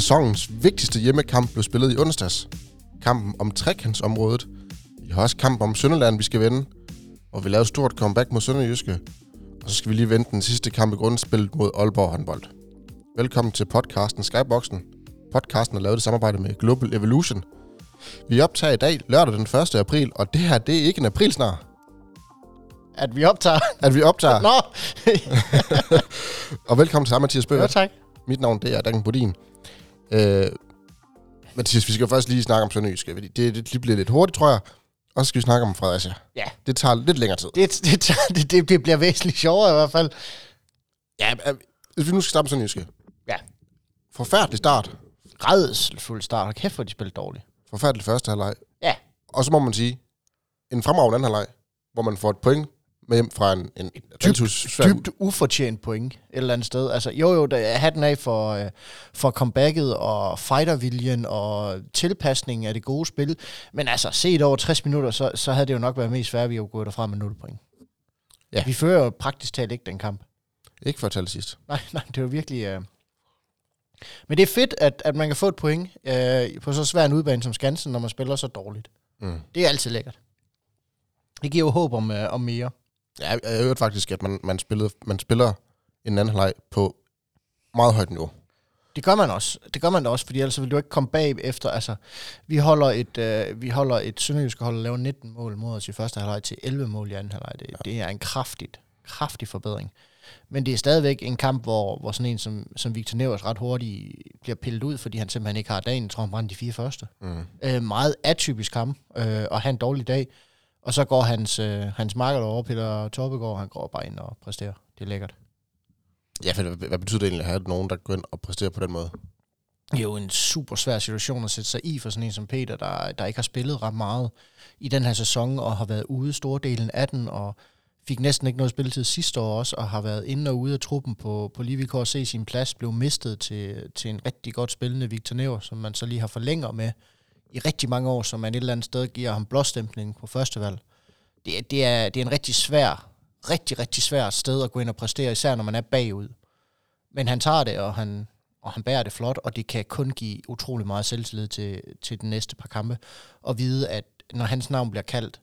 Sæsonens vigtigste hjemmekamp blev spillet i onsdags. Kampen om trekantsområdet. Vi har også kamp om Sønderland, vi skal vende. Og vi lavede et stort comeback mod Sønderjyske. Og så skal vi lige vente den sidste kamp i grundspillet mod Aalborg håndbold. Velkommen til podcasten Skyboxen. Podcasten er lavet i samarbejde med Global Evolution. Vi optager i dag lørdag den 1. april, og det her, det er ikke en aprilsnar, At vi optager. at vi optager. Nå! og velkommen til dig, Mathias Bøger. ja, tak. Mit navn, det er Dagen Bodin. Øh, Mathias, vi skal først lige snakke om Sønderjyske, fordi det, det, det bliver lidt hurtigt, tror jeg. Og så skal vi snakke om Fredericia. Ja. Det tager lidt længere tid. Det, det, det, det, det bliver væsentligt sjovere i hvert fald. Ja, hvis vi nu skal starte med Sønderjyske. Ja. Forfærdelig start. Redselsfuld start. Kæft, hvor de spillede dårligt. Forfærdelig første halvleg. Ja. Og så må man sige, en fremragende anden halvleg, hvor man får et point med hjem fra en, en svær- Dybt ufortjent point et eller andet sted. Altså, jo, jo, der er hatten af for, øh, for comebacket og fighterviljen og tilpasningen af det gode spil. Men altså, set over 60 minutter, så, så havde det jo nok været mest svært, at vi jo gået derfra med 0 point. Ja. Vi fører jo praktisk talt ikke den kamp. Ikke for at tale sidst. Nej, nej, det var virkelig... Øh... Men det er fedt, at, at man kan få et point øh, på så svær en udbane som Skansen, når man spiller så dårligt. Mm. Det er altid lækkert. Det giver jo håb om, øh, om mere. Ja, jeg hørt faktisk, at man, man, spillede, man spiller en anden halvleg på meget højt niveau. Det gør man også. Det gør man da også, fordi ellers vil du ikke komme bag efter. Altså, vi holder et, øh, vi holder et sønderjysk hold, der laver 19 mål mod os i første halvleg til 11 mål i anden halvleg. Det, ja. det er en kraftigt, kraftig forbedring. Men det er stadigvæk en kamp, hvor, hvor sådan en som, som Victor Nevers ret hurtigt bliver pillet ud, fordi han simpelthen ikke har dagen. Jeg tror, han brændte de fire første. Mm. Øh, meget atypisk kamp, øh, og have en dårlig dag. Og så går hans, øh, hans marker derovre, Peter Torbegaard, han går bare ind og præsterer. Det er lækkert. Ja, for hvad, hvad betyder det egentlig at have nogen, der går ind og præsterer på den måde? Det er jo en super svær situation at sætte sig i for sådan en som Peter, der, der ikke har spillet ret meget i den her sæson, og har været ude store delen af den, og fik næsten ikke noget spilletid sidste år også, og har været inde og ude af truppen på, på lige vilkår at se sin plads, blev mistet til, til en rigtig godt spillende Victor Never, som man så lige har forlænger med i rigtig mange år, som man et eller andet sted giver ham blåstempling på førstevalg. Det, det, er, det er en rigtig svær, rigtig, rigtig svær sted at gå ind og præstere, især når man er bagud. Men han tager det, og han, og han bærer det flot, og det kan kun give utrolig meget selvtillid til, til den næste par kampe. Og vide, at når hans navn bliver kaldt,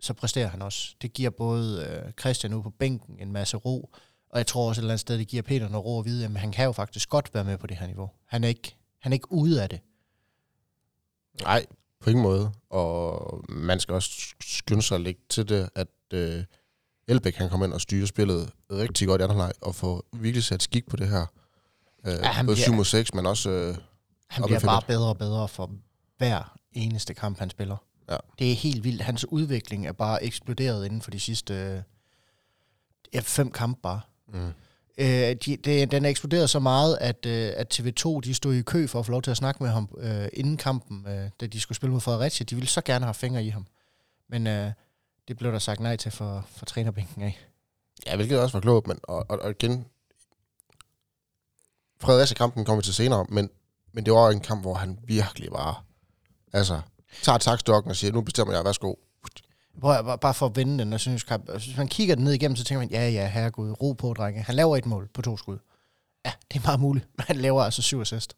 så præsterer han også. Det giver både øh, Christian ude på bænken en masse ro, og jeg tror også et eller andet sted, det giver Peter noget ro at vide, at han kan jo faktisk godt være med på det her niveau. Han er ikke, han er ikke ude af det. Nej, på ingen måde. Og man skal også skynde sig at lægge til det, at øh, Elbæk kan komme ind og styre spillet rigtig godt i anden halvleg og få virkelig sat skik på det her. Øh, Ja, han både bliver- 7 mod 6, men også... Øh, Han bliver bare bedre og bedre for hver eneste kamp, han spiller. Ja. Det er helt vildt. Hans udvikling er bare eksploderet inden for de sidste øh, ja, fem kampe bare. mm, Øh, de, det, den eksploderede så meget, at, øh, at TV2 de stod i kø for at få lov til at snakke med ham øh, inden kampen, øh, da de skulle spille mod Fredericia. De ville så gerne have fingre i ham. Men øh, det blev der sagt nej til for, for trænerbænken af. ja, hvilket også var klogt, men og, og, og igen... Fredericia-kampen kommer vi til senere, men, men det var en kamp, hvor han virkelig var, Altså, tager takstokken og siger, nu bestemmer jeg, værsgo. Prøv at, bare- for at vende den, og synes, kamp. Hvis man kigger den ned igennem, så tænker man, ja, ja, herregud, ro på, drenge. Han laver et mål på to skud. Ja, det er meget muligt, men han laver altså syv assist.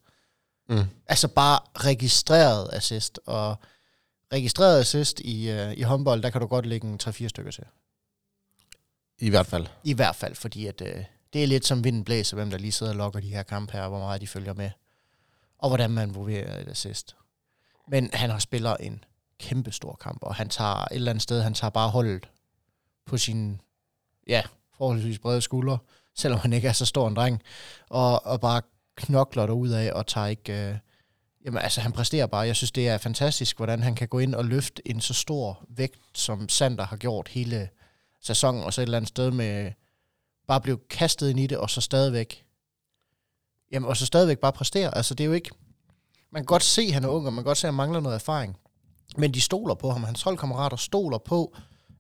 Mm. Altså bare registreret assist, og registreret assist i, øh, i håndbold, der kan du godt lægge en 3-4 stykker til. I hvert fald. I hvert fald, fordi at, øh, det er lidt som vinden blæser, hvem der lige sidder og logger de her kampe her, hvor meget de følger med, og hvordan man vurderer et assist. Men han har spiller en kæmpe stor kamp, og han tager et eller andet sted, han tager bare holdet på sin, ja, forholdsvis brede skuldre, selvom han ikke er så stor en dreng, og, og bare knokler ud af og tager ikke... Øh, jamen altså, han præsterer bare. Jeg synes, det er fantastisk, hvordan han kan gå ind og løfte en så stor vægt, som Sander har gjort hele sæsonen, og så et eller andet sted med bare blive kastet ind i det, og så stadigvæk jamen, og så stadigvæk bare præstere. Altså, det er jo ikke... Man kan godt se, at han er ung, og man kan godt se, at han mangler noget erfaring. Men de stoler på ham. Hans holdkammerater stoler på,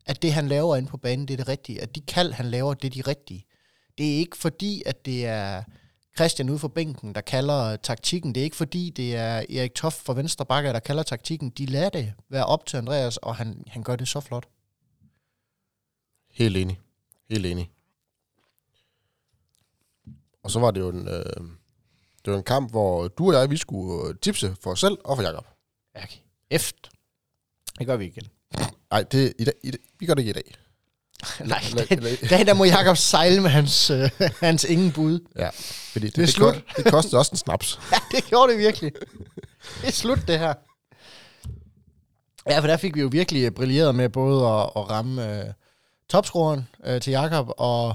at det, han laver inde på banen, det er det rigtige. At de kald, han laver, det er de rigtige. Det er ikke fordi, at det er Christian ude for bænken, der kalder taktikken. Det er ikke fordi, det er Erik Toft fra Venstre Bakker, der kalder taktikken. De lader det være op til Andreas, og han, han gør det så flot. Helt enig. Helt enig. Og så var det jo en, øh, Det var en kamp, hvor du og jeg, vi skulle tipse for os selv og for Jakob. Okay. Efter. Det gør vi igen. Nej, det, i dag, i dag, vi gør det ikke i dag. Nej, den, dagen der må Jakob sejle med hans, øh, hans ingen bud. Ja, fordi det, Det er det, slut. det, ko- det kostede også en snaps. Ja, det gjorde det virkelig. Det er slut, det her. Ja, for der fik vi jo virkelig øh, brilleret med både at, at ramme øh, topscoren øh, til Jakob og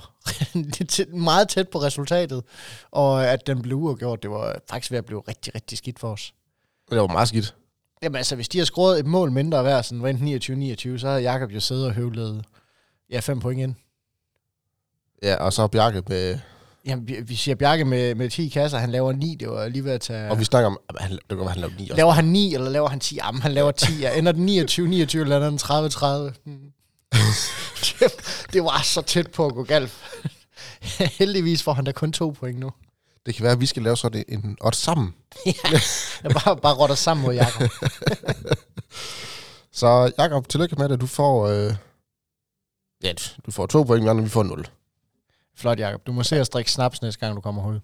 meget tæt på resultatet. Og at den blev uafgjort, det var faktisk ved at blive rigtig, rigtig skidt for os. Det var meget skidt. Jamen altså, hvis de har scoret et mål mindre hver, sådan var enten 29-29, så har Jakob jo siddet og høvlet ja, fem point ind. Ja, og så Bjarke med... Jamen, vi, siger Bjarke med, med 10 kasser, han laver 9, det var lige ved at tage... Og vi snakker om... Han, det kan være, han lavede 9 også. Laver han 9, eller laver han 10? Jamen, han laver 10. Ja. Ender den 29, 29, eller ender den 30, 30? Hmm. det, det var så tæt på at gå galt. Heldigvis får han da kun to point nu. Det kan være, at vi skal lave sådan en odds sammen. Jeg bare, bare rotter sammen mod Jakob. Så Jakob, tillykke med det. Du får... Øh, ja, du får to point, og vi får 0. Flot, Jakob. Du må se at strikke snaps næste gang, du kommer herud.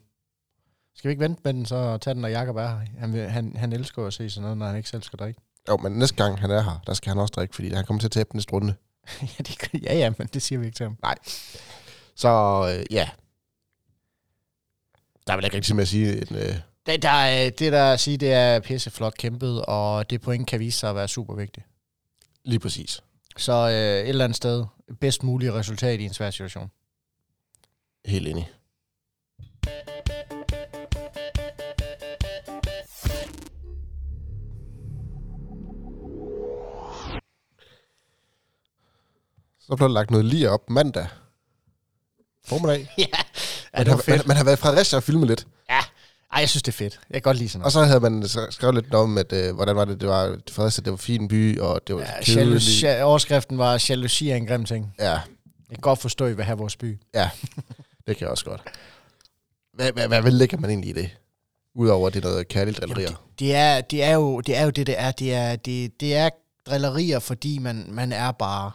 Skal vi ikke vente med den, så tage den, når Jakob er her? Han, vil, han, han elsker at se sådan noget, når han ikke selv skal drikke. Jo, men næste gang han er her, der skal han også drikke, fordi han kommer til at tabe den næste runde. ja, det, ja, ja, men det siger vi ikke til ham. Så øh, ja. Der er vel ikke rigtig med at sige en... Øh, Det, der, er- det der at sige, det er pisseflot kæmpet, og det point kan vise sig at være super vigtigt. lige præcis. Så øh, et eller andet sted, bedst mulige resultat i en svær situation. Helt enig. Så blev der lagt noget lige op mandag. Formiddag. ja, ja, Man, har, man, man har været i Fredericia og filmet lidt. Ja, Ej, jeg synes, det er fedt. Jeg kan godt lide sådan Og noget. så havde man skrevet lidt om, at, øh, hvordan var det, det var Fredericia, det var en fin by, og det var Ja, jalousi, overskriften var, jalousi er en grim ting. Ja, Jeg kan godt forstå, at I vil have vores by. det kan jeg også godt. Hvad, hvad, hvad, hvad lægger man egentlig i det? Udover at det er noget kærligt drillerier. Jamen, det, det, er, det, er jo, det er jo det, det er. Det er, det, det er drillerier, fordi man, man er bare...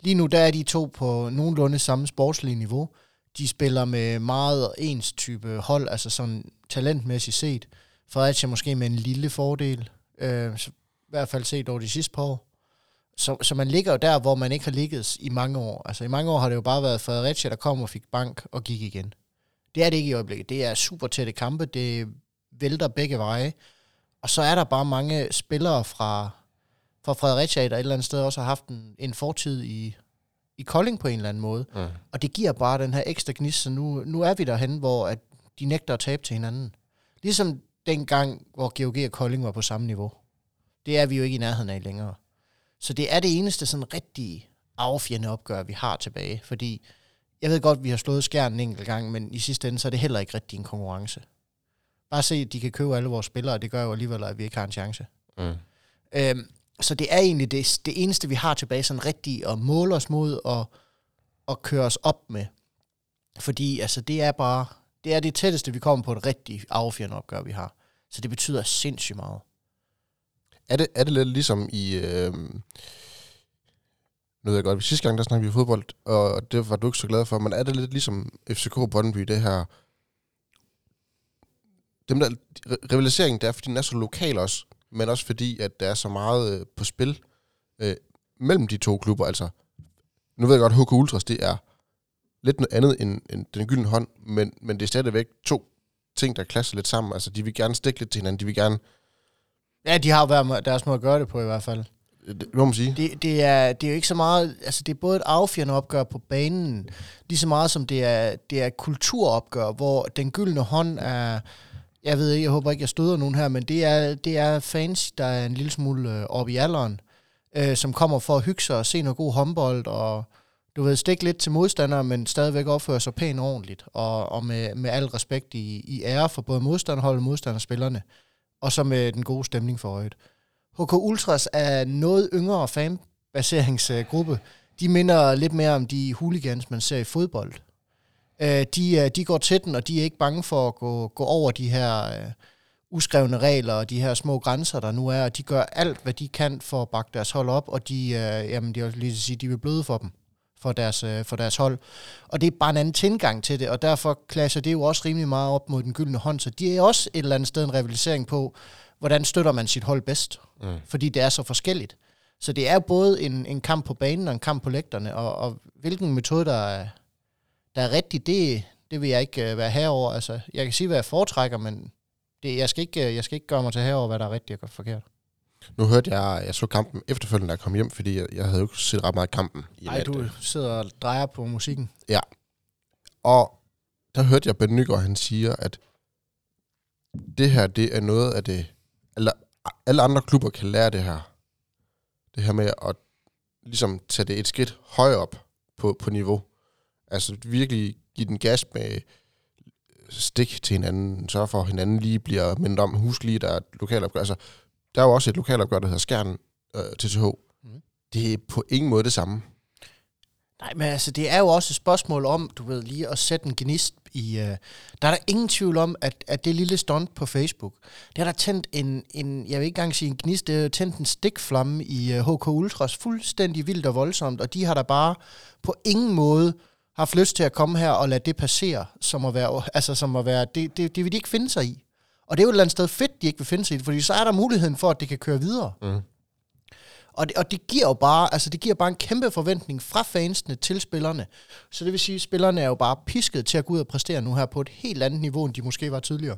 Lige nu der er de to på nogenlunde samme sportslige niveau. De spiller med meget ens type hold, altså sådan talentmæssigt set. Fredericia måske med en lille fordel, øh, så, i hvert fald set over de sidste par år. Så, så man ligger jo der, hvor man ikke har ligget i mange år. Altså i mange år har det jo bare været Fredericia, der kom og fik bank og gik igen. Det er det ikke i øjeblikket. Det er super tætte kampe. Det vælter begge veje. Og så er der bare mange spillere fra, fra Fredericia, der et eller andet sted også har haft en, en fortid i, i Kolding på en eller anden måde. Mm. Og det giver bare den her ekstra gnist, så nu, nu er vi derhen, hvor at de nægter at tabe til hinanden. Ligesom dengang, hvor GOG og Kolding var på samme niveau. Det er vi jo ikke i nærheden af længere. Så det er det eneste sådan rigtig affjende opgør, vi har tilbage. Fordi jeg ved godt, vi har slået skærn en enkelt gang, men i sidste ende, så er det heller ikke rigtig en konkurrence. Bare se, at de kan købe alle vores spillere, og det gør jo alligevel, at vi ikke har en chance. Mm. Øhm, så det er egentlig det, det eneste, vi har tilbage, sådan rigtigt at måle os mod og, og køre os op med. Fordi altså, det er bare det er det tætteste, vi kommer på et rigtigt affjende opgør, vi har. Så det betyder sindssygt meget. Er det, er det lidt ligesom i... Øh, nu ved jeg godt, sidste gang der snakkede vi fodbold, og det var du ikke så glad for, men er det lidt ligesom FCK Brøndby, det her... Dem der, rivaliseringen, der er, fordi den er så lokal også, men også fordi, at der er så meget øh, på spil øh, mellem de to klubber. Altså, nu ved jeg godt, HK Ultras, det er lidt noget andet end, end den gyldne hånd, men, men det er stadigvæk to ting, der klasser lidt sammen. Altså, de vil gerne stikke lidt til hinanden, de vil gerne... Ja, de har jo været deres måde at gøre det på i hvert fald. Det, må man sige. Det, det, er, det er jo ikke så meget, altså det er både et affjende opgør på banen, lige så meget som det er, det er et kulturopgør, hvor den gyldne hånd er, jeg ved ikke, jeg håber ikke, jeg støder nogen her, men det er, det er fans, der er en lille smule øh, oppe i alderen, øh, som kommer for at hygge sig og se noget god håndbold, og du ved, stikke lidt til modstandere, men stadigvæk opføre sig pænt og ordentligt, og, og med, med al respekt i, i ære for både modstanderholdet og modstanderspillerne, og så med den gode stemning for øjet. HK Ultras er noget yngre fanbaseringsgruppe. De minder lidt mere om de hooligans, man ser i fodbold. Øh, de, er- de går til den, og de er ikke bange for at gå, gå over de her øh, uskrevne regler og de her små grænser, der nu er. Og de gør alt, hvad de kan for at bakke deres hold op, og de, øh, jamen, de, lige sige, de vil bløde for dem, for deres, øh, for deres hold. Og det er bare en anden tilgang til det, og derfor klasser det jo også rimelig meget op mod den gyldne hånd, så de er også et eller andet sted en rivalisering på, hvordan støtter man sit hold bedst, mm. fordi det er så forskelligt. Så det er både en, en kamp på banen og en kamp på lægterne, og, og hvilken metode, der er, der er rigtig, det, det vil jeg ikke uh, være herover. Altså, jeg kan sige, hvad jeg foretrækker, men det, jeg, skal ikke, jeg skal ikke gøre mig til herover, hvad der er rigtigt og forkert. Nu hørte jeg, jeg så kampen efterfølgende, da jeg kom hjem, fordi jeg, jeg havde jo ikke set ret meget kampen. i Nej, du sidder og drejer på musikken. Ja. Og der hørte jeg Ben Nygaard, han siger, at det her, det er noget af det, eller alle andre klubber kan lære det her. Det her med at ligesom tage det et skridt højere op på, på niveau. Altså virkelig give den gas med stik til hinanden, sørge for, at hinanden lige bliver mindet om, husk lige, der er et lokalopgør. Altså, der er jo også et lokalopgør, der hedder Skjern øh, TTH. Mhm. Det er på ingen måde det samme. Nej, men altså, det er jo også et spørgsmål om, du ved, lige at sætte en gnist i... Uh, der er der ingen tvivl om, at, at det lille stunt på Facebook, det har der tændt en, en, jeg vil ikke engang sige en gnist, det har tændt en stikflamme i uh, HK Ultras, fuldstændig vildt og voldsomt, og de har der bare på ingen måde haft lyst til at komme her og lade det passere, som at være, altså som at være, det, det, det vil de ikke finde sig i. Og det er jo et eller andet sted fedt, de ikke vil finde sig i fordi så er der muligheden for, at det kan køre videre. Mm. Og det, og det giver jo bare, altså det giver bare en kæmpe forventning fra fansene til spillerne. Så det vil sige, at spillerne er jo bare pisket til at gå ud og præstere nu her på et helt andet niveau, end de måske var tidligere.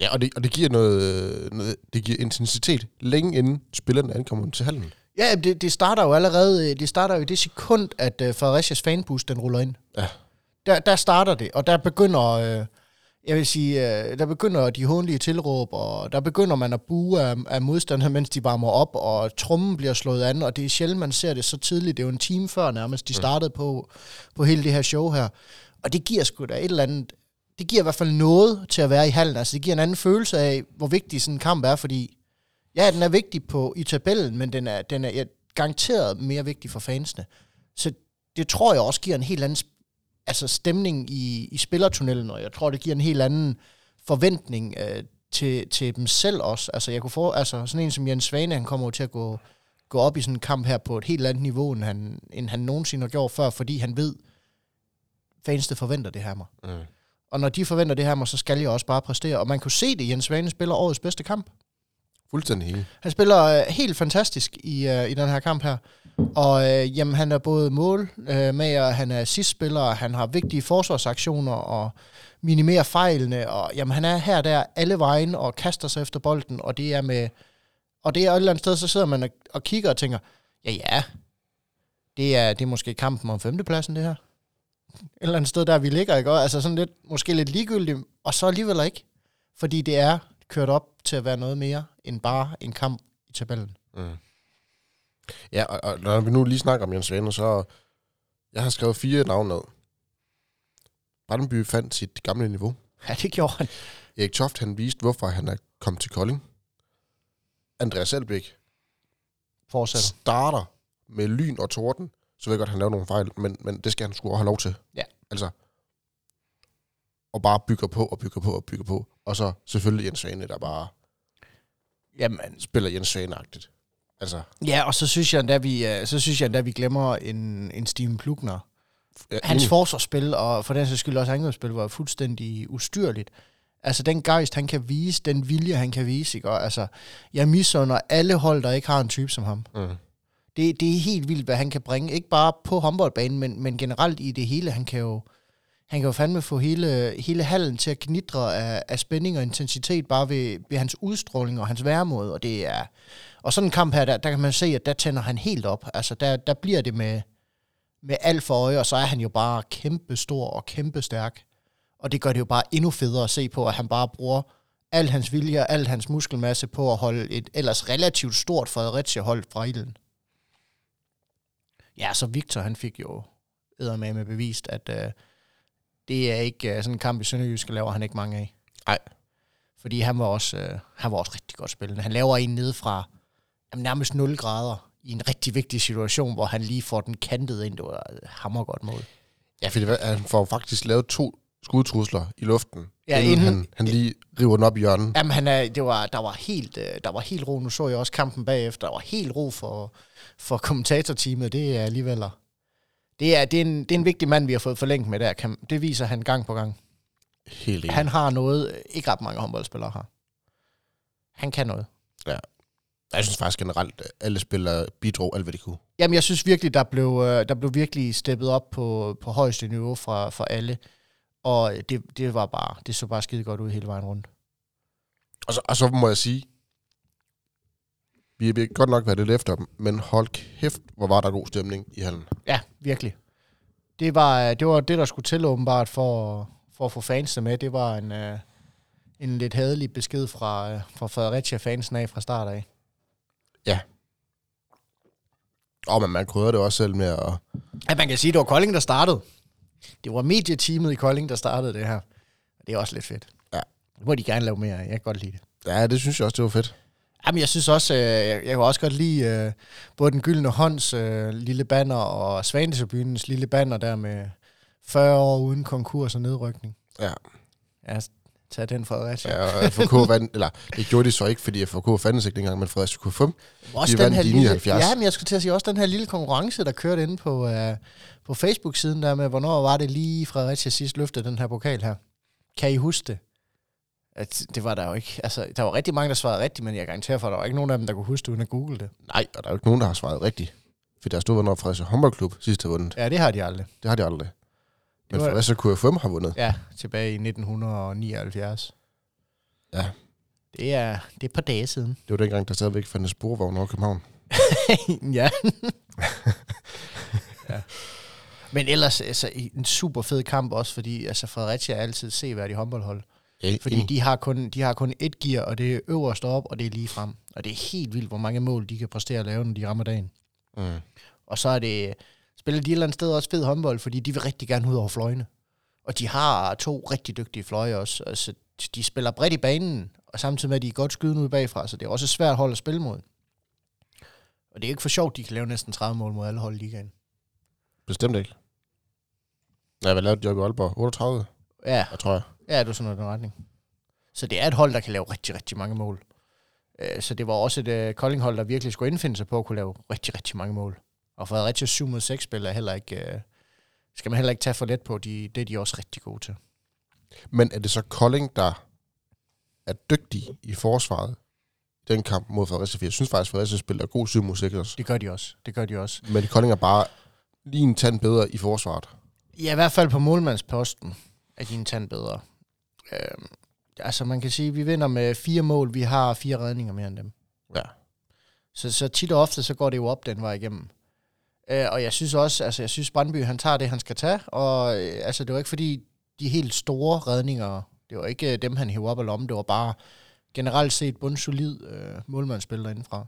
Ja, og det, og det giver noget, noget, det giver intensitet længe inden spillerne ankommer til hallen. Ja, det, det starter jo allerede, det starter jo i det sekund, at uh, Frederiциas fanbus, den ruller ind. Ja. Der, der starter det, og der begynder, øh, jeg vil sige, øh, der begynder de håndlige tilråb, og der begynder man at bue af, af modstandere, mens de varmer op, og trummen bliver slået an, og det er sjældent, man ser det så tidligt. Det er jo en time før nærmest, de startede på, på hele det her show her. Og det giver sgu da et eller andet, det giver i hvert fald noget til at være i hallen. Altså det giver en anden følelse af, hvor vigtig sådan en kamp er, fordi ja, den er vigtig på, i tabellen, men den er, den er garanteret mere vigtig for fansene. Så det tror jeg også giver en helt anden altså stemning i, i spillertunnelen, og jeg tror, det giver en helt anden forventning øh, til, til dem selv også. Altså, jeg kunne få, altså sådan en som Jens Svane, han kommer jo til at gå, gå op i sådan en kamp her på et helt andet niveau, end han, end han nogensinde har gjort før, fordi han ved, fansene forventer det her mig. Mm. Og når de forventer det her mig, så skal jeg også bare præstere. Og man kunne se det, Jens Svane spiller årets bedste kamp. Fuldstændig hele. Han spiller øh, helt fantastisk i, øh, i den her kamp her. Og øh, jamen, han er både mål øh, han er sidstspiller, han har vigtige forsvarsaktioner og minimerer fejlene. Og jamen, han er her der alle vejen og kaster sig efter bolden. Og det er med... Og det er et eller andet sted, så sidder man og, og kigger og tænker, ja ja, det er, det er måske kampen om femtepladsen, det her. Et eller andet sted, der vi ligger, ikke? Og Altså sådan lidt, måske lidt ligegyldigt, og så alligevel ikke. Fordi det er kørt op til at være noget mere end bare en kamp i tabellen. Mm. Ja, og, og når vi nu lige snakker om Jens Svane, så... Jeg har skrevet fire navne ned. Brandenby fandt sit gamle niveau. Ja, det gjorde han. Erik Toft, han viste, hvorfor han er kommet til Kolding. Andreas Elbæk Fortsætter. starter med lyn og torden. Så ved jeg godt, at han laver nogle fejl, men, men det skal han sgu have lov til. Ja. Altså, og bare bygger på og bygger på og bygger på. Og så selvfølgelig Jens Svane, der bare Jamen, spiller Jens Svane-agtigt. Altså, ja, og så synes jeg endda, vi, øh, så synes jeg endda, vi glemmer en, en Steven Plugner. ja, Hans enig. forsvarsspil, og for den sags skyld også angrebsspil, var fuldstændig ustyrligt. Altså, den gejst, han kan vise, den vilje, han kan vise, ikke? Og, altså, jeg misunder alle hold, der ikke har en type som ham. Mm. Det, det er helt vildt, hvad han kan bringe. Ikke bare på håndboldbanen, men, men generelt i det hele. Han kan jo, han kan jo fandme få hele, hele hallen til at knitre af, af spænding og intensitet, bare ved, ved hans udstråling og hans væremåde. Og, det er, og sådan en kamp her, der, der kan man se, at der tænder han helt op. Altså, der, der bliver det med, med alt for øje, og så er han jo bare kæmpe stor og kæmpe stærk. Og det gør det jo bare endnu federe at se på, at han bare bruger al hans vilje og al hans muskelmasse på at holde et ellers relativt stort Fredericia-hold fra ilden. Ja, så Victor, han fik jo med med bevist, at øh, det er ikke øh, sådan en kamp i Sønderjysk, laver han ikke mange af. Nej. Fordi han var også, øh, han var også rigtig godt spillende. Han laver en ned fra jamen, nærmest 0 grader i en rigtig vigtig situation, hvor han lige får den kantet ind. Det var et hammergodt mål. Ja, fordi han får faktisk lavet to skudtrusler i luften, Ja, inden, inden- han, han lige river den op i hjørnet. Jamen, han er, det var, der, var helt, øh, der var helt ro. Nu så jeg også kampen bagefter. Der var helt ro for, for kommentatorteamet. Det er alligevel... Det er, det, er en, det er en vigtig mand, vi har fået forlængt med der. Kan, det viser han gang på gang. Helt enig. Han har noget, øh, ikke ret mange håndboldspillere har. Han kan noget. Jeg synes faktisk generelt, at alle spillere bidrog alt, hvad de kunne. Jamen, jeg synes virkelig, der blev, øh, der blev virkelig steppet op på, på højeste niveau fra, fra alle. Og det, det var bare, det så bare skide godt ud hele vejen rundt. Og så, og så må jeg sige, vi har godt nok været lidt efter dem, men hold kæft, hvor var der god stemning i hallen. Ja, virkelig. Det var det, var det der skulle til åbenbart for, for at få fansene med. Det var en, øh, en lidt hadelig besked fra, øh, fra Fredericia-fansen af fra start af. Og men man krydder det også selv med at... Ja, man kan sige, det var Kolding, der startede. Det var medieteamet i Kolding, der startede det her. Det er også lidt fedt. Ja. Det må de gerne lave mere af. Jeg kan godt lide det. Ja, det synes jeg også, det var fedt. Jamen, jeg synes også, øh, jeg, jeg kan også godt lide øh, både den gyldne hånds øh, lille banner og Svanesebynens lille banner der med 40 år uden konkurs og nedrykning. Ja. Ja, tag den Fredericia. Ja, og FK vandt, eller det gjorde de så ikke, fordi FK fandtes ikke dengang, men Fredericia kunne få dem. Også De vandt de lille, 79. Ja, men jeg skulle til at sige, også den her lille konkurrence, der kørte inde på, uh, på Facebook-siden der med, hvornår var det lige Fredericia sidst løftede den her pokal her. Kan I huske det? At det var der jo ikke. Altså, der var rigtig mange, der svarede rigtigt, men jeg garanterer for, at der var ikke nogen af dem, der kunne huske det, uden at google det. Nej, og der er jo ikke nogen, der har svaret rigtigt. For der stod, hvornår Fredericia håndboldklub sidst har vundet. Ja, det har de aldrig. Det har de aldrig. Men Fredericia KFM har vundet. Ja, tilbage i 1979. Ja. Det er, det er et par dage siden. Det var dengang, der stadigvæk fandtes sporvogn over København. ja. ja. Men ellers altså, en super fed kamp også, fordi altså, Fredericia er altid seværdig håndboldhold. Ja, Fordi de har, kun, de har kun et gear, og det er øverst op, og det er lige frem. Og det er helt vildt, hvor mange mål de kan præstere at lave, når de rammer dagen. Mm. Og så er det, spiller de et eller andet sted også fed håndbold, fordi de vil rigtig gerne ud over fløjene. Og de har to rigtig dygtige fløje også. Altså, de spiller bredt i banen, og samtidig med, at de er godt skydende ud bagfra, så det er også et svært hold at spille mod. Og det er ikke for sjovt, de kan lave næsten 30 mål mod alle hold i ligaen. Bestemt ikke. Nej, hvad lavede Jørgen Aalborg? 38, Ja, jeg tror jeg. Ja, du er sådan noget i den retning. Så det er et hold, der kan lave rigtig, rigtig mange mål. Øh, Så det var også et øh, Kolding-hold, der virkelig skulle indfinde sig på at kunne lave rigtig, rigtig mange mål. Og Fredericia 7 mod 6 spil er heller ikke, øh, skal man heller ikke tage for let på. De, det er de også rigtig gode til. Men er det så Kolding, der er dygtig i forsvaret i den kamp mod Fredericia? For jeg synes faktisk, at Fredericia spiller god 7 mod 6 også. Det gør de også. Det gør de også. Men Kolding er bare lige en tand bedre i forsvaret. Ja, i hvert fald på målmandsposten er de en tand bedre. Øh, altså man kan sige, at vi vinder med fire mål. Vi har fire redninger mere end dem. Ja. Så, så tit og ofte, så går det jo op den vej igennem. Øh, og jeg synes også, altså jeg synes Brøndby, han tager det, han skal tage. Og øh, altså det var ikke fordi, de helt store redninger, det var ikke øh, dem, han hævde op af lommen. Det var bare generelt set bundsolid øh, målmandsspil derindefra.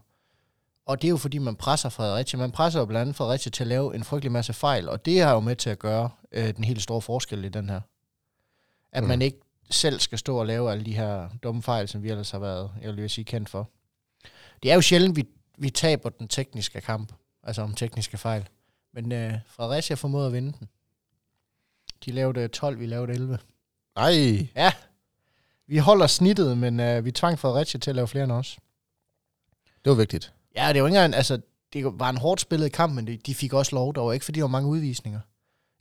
Og det er jo fordi, man presser Fredericia. Man presser jo blandt andet Fredericia til at lave en frygtelig masse fejl. Og det er jo med til at gøre øh, den helt store forskel i den her. At Mm. man ikke selv skal stå og lave alle de her dumme fejl, som vi ellers har været, jeg vil sige, kendt for. Det er jo sjældent, vi, vi taber den tekniske kamp, altså om tekniske fejl. Men øh, Fredericia formåede at vinde den. De lavede 12, vi lavede 11. Nej, Ja, vi holder snittet, men øh, vi tvang Fredericia til at lave flere end os. det var vigtigt. Ja, det var ikke engang, altså, det var en hårdt spillet kamp, men de, de fik også lov. Der var ikke, fordi der var mange udvisninger.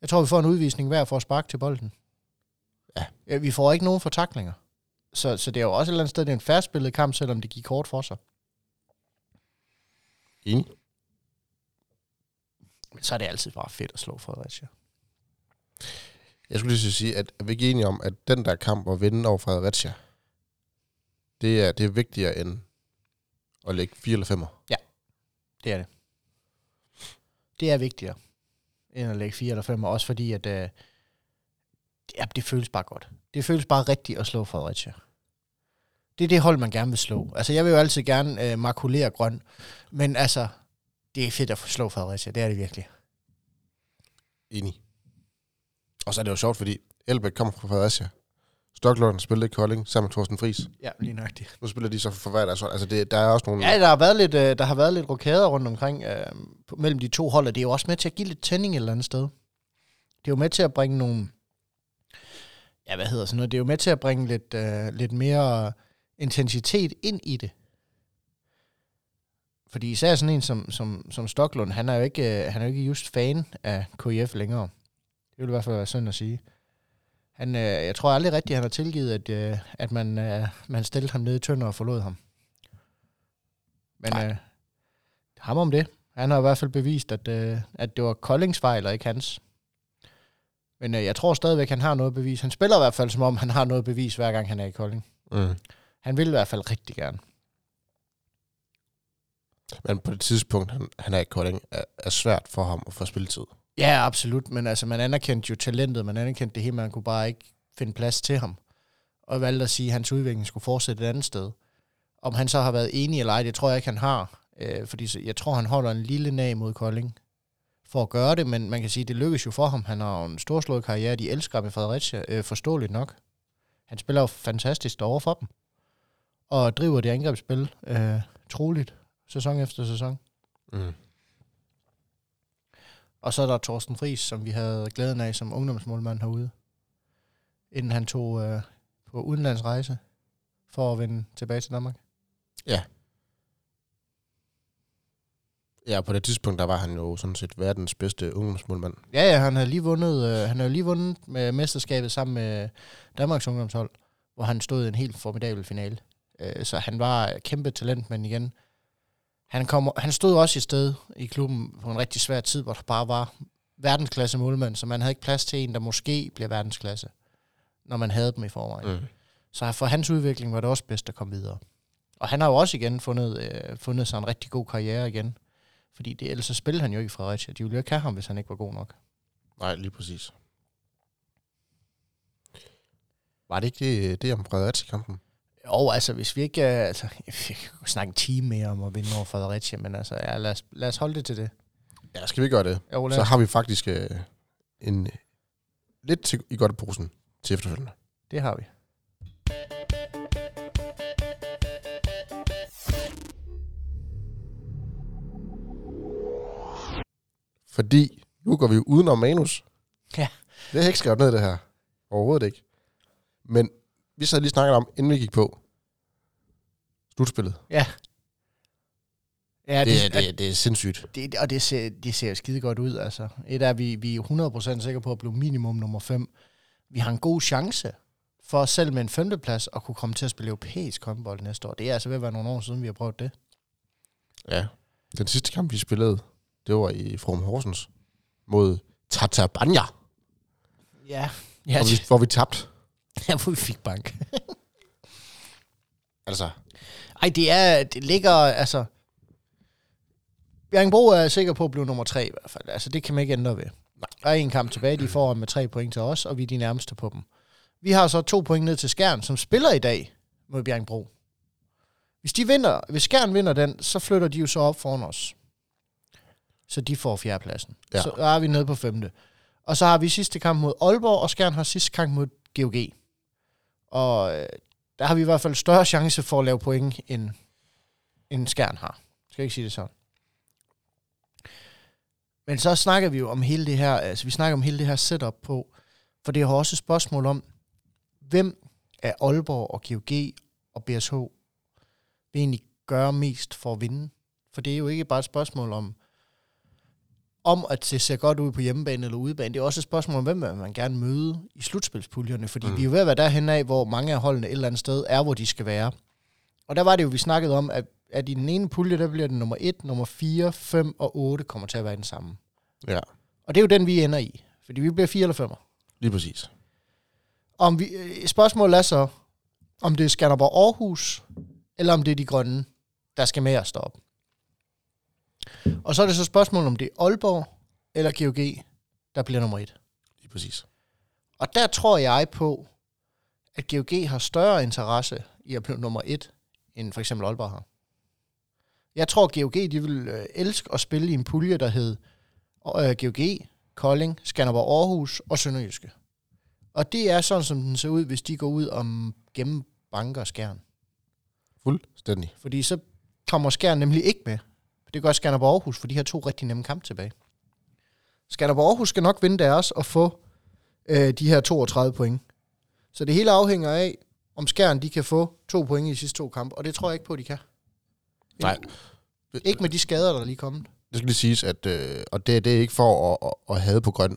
Jeg tror, vi får en udvisning hver for at sparke til bolden. Ja. ja vi får ikke nogen for taklinger. Så, så det er jo også et eller andet sted, det er en færre spillet kamp, selvom det gik kort for sig. Enig. Men så er det altid bare fedt at slå Fredericia. Jeg skulle lige sige, at er vi ikke enige om, at den der kamp at vinde over Fredericia, det er, det er vigtigere end at lægge 4 eller 5'er. Det er det. Det er vigtigere, end at lægge fire eller fem, også fordi, at øh, ja, det føles bare godt. Det føles bare rigtigt at slå Fredericia. Det er det hold, man gerne vil slå. Altså, jeg vil jo altid gerne øh, makulere grøn, men altså, det er fedt at få slå Fredericia, det er det virkelig. Enig. Og så er det jo sjovt, fordi Elbæk kommer fra Fredericia. Stocklund spillede i Kolding sammen med Thorsten Friis. Ja, lige nøjagtigt. Nu spiller de så for hver deres. Altså, det, der er også nogle... Ja, der har været lidt, øh, der har været lidt rokader rundt omkring øh, mellem de to hold, og det er jo også med til at give lidt tænding et eller andet sted. Det er jo med til at bringe nogle, ja, hvad hedder sådan noget, det er jo med til at bringe lidt, øh, lidt mere intensitet ind i det. Fordi især sådan en som, som, som Stoklund, han er, jo ikke, øh, han er jo ikke just fan af KIF længere. Det vil i hvert fald være synd at sige. Han, øh, jeg tror aldrig rigtigt, han har tilgivet, at, øh, at man, øh, man stillede ham nede i tønder og forlod ham. Men øh, ham om det. Han har i hvert fald bevist, at, øh, at det var Koldings fejl, og ikke hans. Men øh, jeg tror stadigvæk, han har noget bevis. Han spiller i hvert fald, som om han har noget bevis, hver gang han er i Kolding. Mm. Han vil i hvert fald rigtig gerne. Men på det tidspunkt, han, han er i Kolding, er, er svært for ham at få spilletid. Ja, absolut. Men altså, man anerkendte jo talentet, man anerkendte det hele, man kunne bare ikke finde plads til ham. Og valgte at sige, at hans udvikling skulle fortsætte et andet sted. Om han så har været enig eller ej, det tror jeg ikke, han har. Øh, fordi jeg tror, han holder en lille nag mod Kolding for at gøre det, men man kan sige, det lykkes jo for ham. Han har en storslået karriere, de elsker ham i Fredericia, øh, forståeligt nok. Han spiller jo fantastisk derovre for dem, og driver det angrebsspil øh, troligt, sæson efter sæson. Mm. Og så er der Thorsten Friis, som vi havde glæden af som ungdomsmålmand herude, inden han tog øh, på udenlandsrejse for at vende tilbage til Danmark. Ja, på det tidspunkt, der var han jo sådan set verdens bedste ungdomsmålmand. Ja, ja, han har lige vundet, øh, han har lige vundet med mesterskabet sammen med Danmarks ungdomshold, hvor han stod i en helt formidabel finale. Øh, så han var kæmpe talent, men igen, han, kommer, han stod også et sted i klubben på en rigtig svær tid, hvor der bare var verdensklasse målmand, så man havde ikke plads til en, der måske bliver verdensklasse, når man havde dem i forvejen. Mm. Så for hans udvikling var det også bedst at komme videre. Og han har jo også igen fundet, øh, fundet sig en rigtig god karriere igen. Fordi det, ellers så spillede han jo ikke i Fredericia. De ville jo ikke have ham, hvis han ikke var god nok. Nej, lige præcis. Var det ikke det, det om Fredericia-kampen? Jo, altså hvis vi ikke... øh, Altså, vi kan snakke en time mere om at vinde over Fredericia, men altså, ja, lad, os, lad os holde det til det. Ja, skal vi gøre det? Jo, Så har vi faktisk øh, en lidt til, i godt posen til efterfølgende. Det har vi. Fordi nu går vi jo udenom manus. Ja. Det har jeg ikke skrevet ned, det her. Overhovedet ikke. Men vi sad lige snakket om, inden vi gik på slutspillet. Ja. Ja, Det, det, det, det er sindssygt. det, og det ser, det ser skide godt ud, altså. Et er, vi, vi er 100% sikre på at blive minimum nummer 5. Vi har en god chance for selv med en femteplads at kunne komme til at spille europæisk håndbold næste år. Det er altså ved at være nogle år siden, vi har prøvet det. Ja. Den sidste kamp, vi spillede, det var i From Horsens mod Tatabanya, Ja. ja, Ja, hvor, vi, hvor vi tabte. ja hvor vi fik bank. Altså, Ej, det er, det ligger, altså... Bjerringbro er sikker på at blive nummer tre i hvert fald. Altså, det kan man ikke ændre ved. Der er en kamp tilbage, de får med tre point til os, og vi er de nærmeste på dem. Vi har så to point ned til Skjern, som spiller i dag mod Bjerringbro. Hvis, de vinder, hvis Skjern vinder den, så flytter de jo så op foran os. Så de får fjerdepladsen. Ja. Så er vi nede på femte. Og så har vi sidste kamp mod Aalborg, og Skjern har sidste kamp mod GOG. Og øh, der har vi i hvert fald større chance for at lave point, end, end Skjern har. Skal jeg ikke sige det sådan? Men så snakker vi jo om hele det her, altså vi snakker om hele det her setup på, for det er jo også et spørgsmål om, hvem af Aalborg og GOG og BSH vil egentlig gøre mest for at vinde? For det er jo ikke bare et spørgsmål om, om at det ser godt ud på hjemmebane eller udebane. Det er også et spørgsmål om, hvem man gerne møde i slutspilspuljerne. Fordi mm. vi er jo ved at være derhen af, hvor mange af holdene et eller andet sted er, hvor de skal være. Og der var det jo, vi snakkede om, at, at i den ene pulje, der bliver det nummer 1, nummer 4, 5 og 8 kommer til at være den samme. ja, Og det er jo den, vi ender i. Fordi vi bliver 4 eller 5. lige præcis. Om vi, spørgsmålet er så, om det er Skanderborg Aarhus, eller om det er de grønne, der skal med os deroppe. Og så er det så spørgsmålet, om det er Aalborg eller GOG, der bliver nummer 1. Lige præcis. Og der tror jeg på, at GOG har større interesse i at blive nummer 1, end for eksempel Aalborg har. Jeg tror, at GOG de vil øh, elske at spille i en pulje, der hed øh, GOG, Kolding, Skanderborg Aarhus og Sønderjyske. Og det er sådan, som den ser ud, hvis de går ud om gennem banker og skærn. Fuldstændig. Fordi så kommer skærn nemlig ikke med. Det gør Skanderborg Aarhus, for de har to rigtig nemme kampe tilbage. Skanderborg Aarhus skal nok vinde deres og få øh, de her 32 point. Så det hele afhænger af, om skærn de kan få to point i de sidste to kampe, og det tror jeg ikke på, de kan. Nej. Ikke med de skader, der er lige kommet. Det skal lige siges, at, øh, og det, det er ikke for at, at, at have på grøn,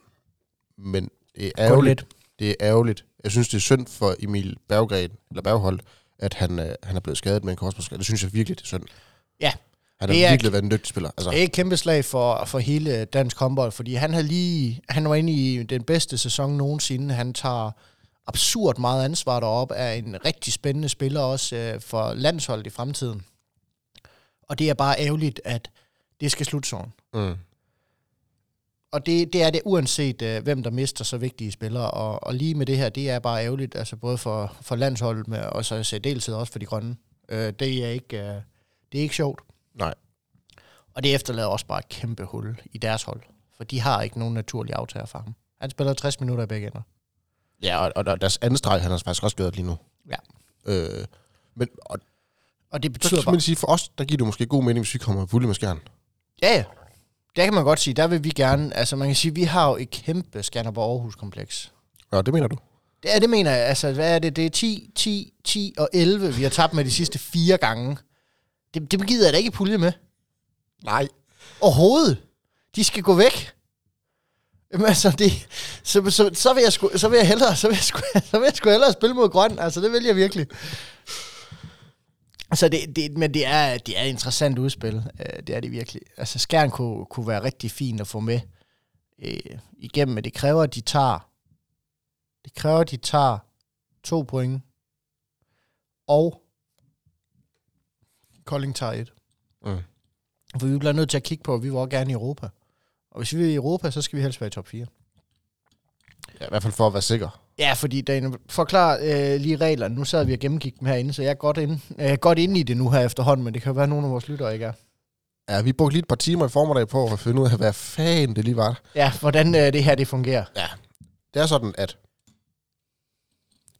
men det er ærgerligt. lidt. Det er ærgerligt. Jeg synes, det er synd for Emil Berggren, eller Berghold, at han, øh, han er blevet skadet med en korsbåndsskade. Det synes jeg virkelig, det er synd. Ja. Han har er- virkelig været en dygtig spiller. Altså, Det er et kæmpe slag for, for hele dansk håndbold, fordi han havde lige, han var inde i den bedste sæson nogensinde. Han tager absurd meget ansvar derop, er en rigtig spændende spiller også øh, for landsholdet i fremtiden. Og det er bare ærgerligt, at det skal slutte sådan. mm. Og det, det er det uanset, øh, hvem der mister så vigtige spillere. Og, og lige med det her, det er bare ærgerligt, altså både for, for landsholdet, med, og så i deltid også for de grønne. Øh, det, er ikke, øh, det er ikke sjovt. Nej. Og det efterlader også bare et kæmpe hul i deres hold. For de har ikke nogen naturlig aftager for ham. Han spiller 60 minutter i begge ender. Ja, og, og der- deres anden streg, han er faktisk også skadet lige nu. Ja. Øh, men og, Og det så betyder skal bare... man sige, for os, der giver det måske god mening, hvis vi kommer fulde med skærn. Ja, ja. Der kan man godt sige, der vil vi gerne... Altså man kan sige, vi har jo et kæmpe Skanderborg-Aarhus-kompleks. Ja, det mener du. Det er det, mener jeg. Altså, hvad er det? Det er 10, 10, 10 og 11, vi har tabt med de sidste fire gange. Det, det gider jeg da ikke i pulje med. Nej. Overhovedet. De skal gå væk. Jamen, altså, det, så, så, så, vil jeg sgu, så vil jeg hellere, så vil jeg sgu, så vil jeg sgu hellere spille mod grøn. Altså, det vil jeg virkelig. Så det, det, men det er, det er et interessant udspil. Øh, Det er det virkelig. Altså, Skjern kunne, kunne være rigtig fint at få med øh, igennem, men det kræver, at de tager det kræver, at de tager to point, og Kolding tager et. Mm. For vi bliver nødt til at kigge på, at vi vil også gerne i Europa. Og hvis vi vil i Europa, så skal vi helst være i top 4. Ja, i hvert fald for at være sikker. Ja, fordi Daniel, forklar øh, lige reglerne. Nu sad vi og gennemgik dem herinde, så jeg er godt inde, øh, godt inde i det nu her efterhånden, men det kan jo være, at nogle af vores lyttere ikke er. Ja, vi brugte lige et par timer i formiddag på at finde ud af, hvad fanden det lige var. Ja, hvordan øh, det her det fungerer. Det er sådan, at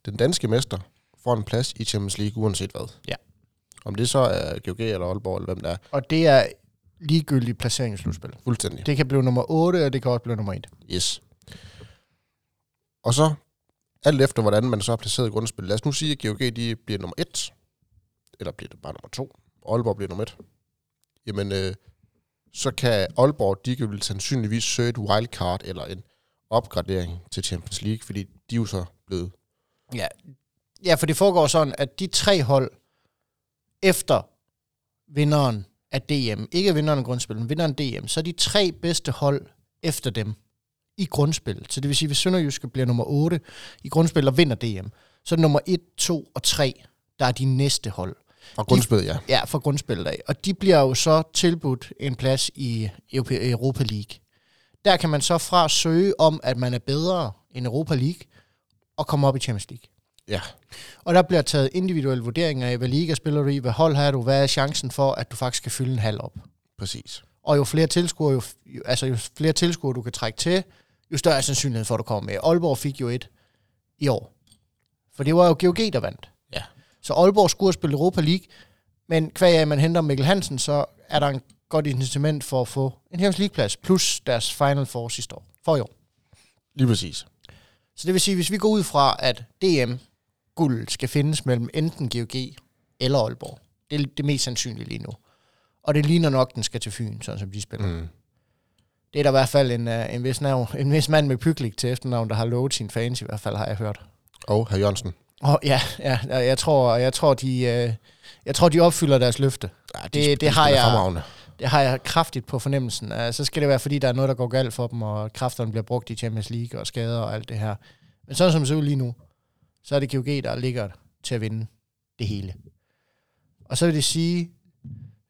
den danske mester får en plads i Champions League, uanset hvad. Ja. Om det så er GOG eller Aalborg, eller hvem det er. Og det er ligegyldigt placering i slutspil. Fuldstændig. Det kan blive nummer 8, og det kan også blive nummer 1. Yes. Og så, alt efter hvordan man så er placeret grundspillet. Lad os nu sige, at GOG de bliver nummer 1, eller bliver det bare nummer 2, og Aalborg bliver nummer 1. Jamen, øh, så kan Aalborg, de kan vel sandsynligvis søge et wildcard, eller en opgradering til Champions League, fordi de er jo så blevet... Ja. ja, for det foregår sådan, at de tre hold efter vinderen af DM, ikke vinderen af grundspillet, men vinderen af DM, så er de tre bedste hold efter dem i grundspillet. Så det vil sige, hvis Sønderjyske bliver nummer 8 i grundspillet og vinder DM, så er det nummer 1, 2 og 3, der er de næste hold. Og grundspillet, ja. Ja, fra grundspillet af. Og de bliver jo så tilbudt en plads i Europa League. Der kan man så fra søge om, at man er bedre end Europa League, og komme op i Champions League. Ja, Og der bliver taget individuelle vurderinger af, hvad liga spiller du i, hvad hold har du, hvad er chancen for, at du faktisk kan fylde en halv op. præcis. Og jo flere tilskuere, jo, jo, altså jo flere tilskuere du kan trække til, jo større er sandsynligheden for, at du kommer med. Aalborg fik jo et i år. For det var jo GOG, der vandt. Ja. Så Aalborg skulle have spillet Europa League, men kvæg af, man henter Mikkel Hansen, så er der en godt incitament for at få en Champions League-plads, plus deres Final Four sidste år, for i år. Lige præcis. Så det vil sige, hvis vi går ud fra, at DM guld skal findes mellem enten GOG eller Aalborg. Det er det mest sandsynlige lige nu. Og det ligner nok, den skal til Fyn, sådan som de spiller. Mm. Det er der i hvert fald en, uh, en, vis, navn, en vis mand med pyklik til efternavn, der har lovet sine fans, i hvert fald har jeg hørt. Og herr Jørgensen. Og ja, ja jeg tror, jeg tror, de, uh, jeg tror, de opfylder deres løfte. Ja, de, Det- det de har jeg-. Det har jeg kraftigt på fornemmelsen. Uh, så skal det være, fordi der er noget, der går galt for dem, og kræfterne bliver brugt i Champions League og skader og alt det her. Men sådan som det ser ud lige nu, så er det GOG, der ligger til at vinde det hele. Og så vil det sige,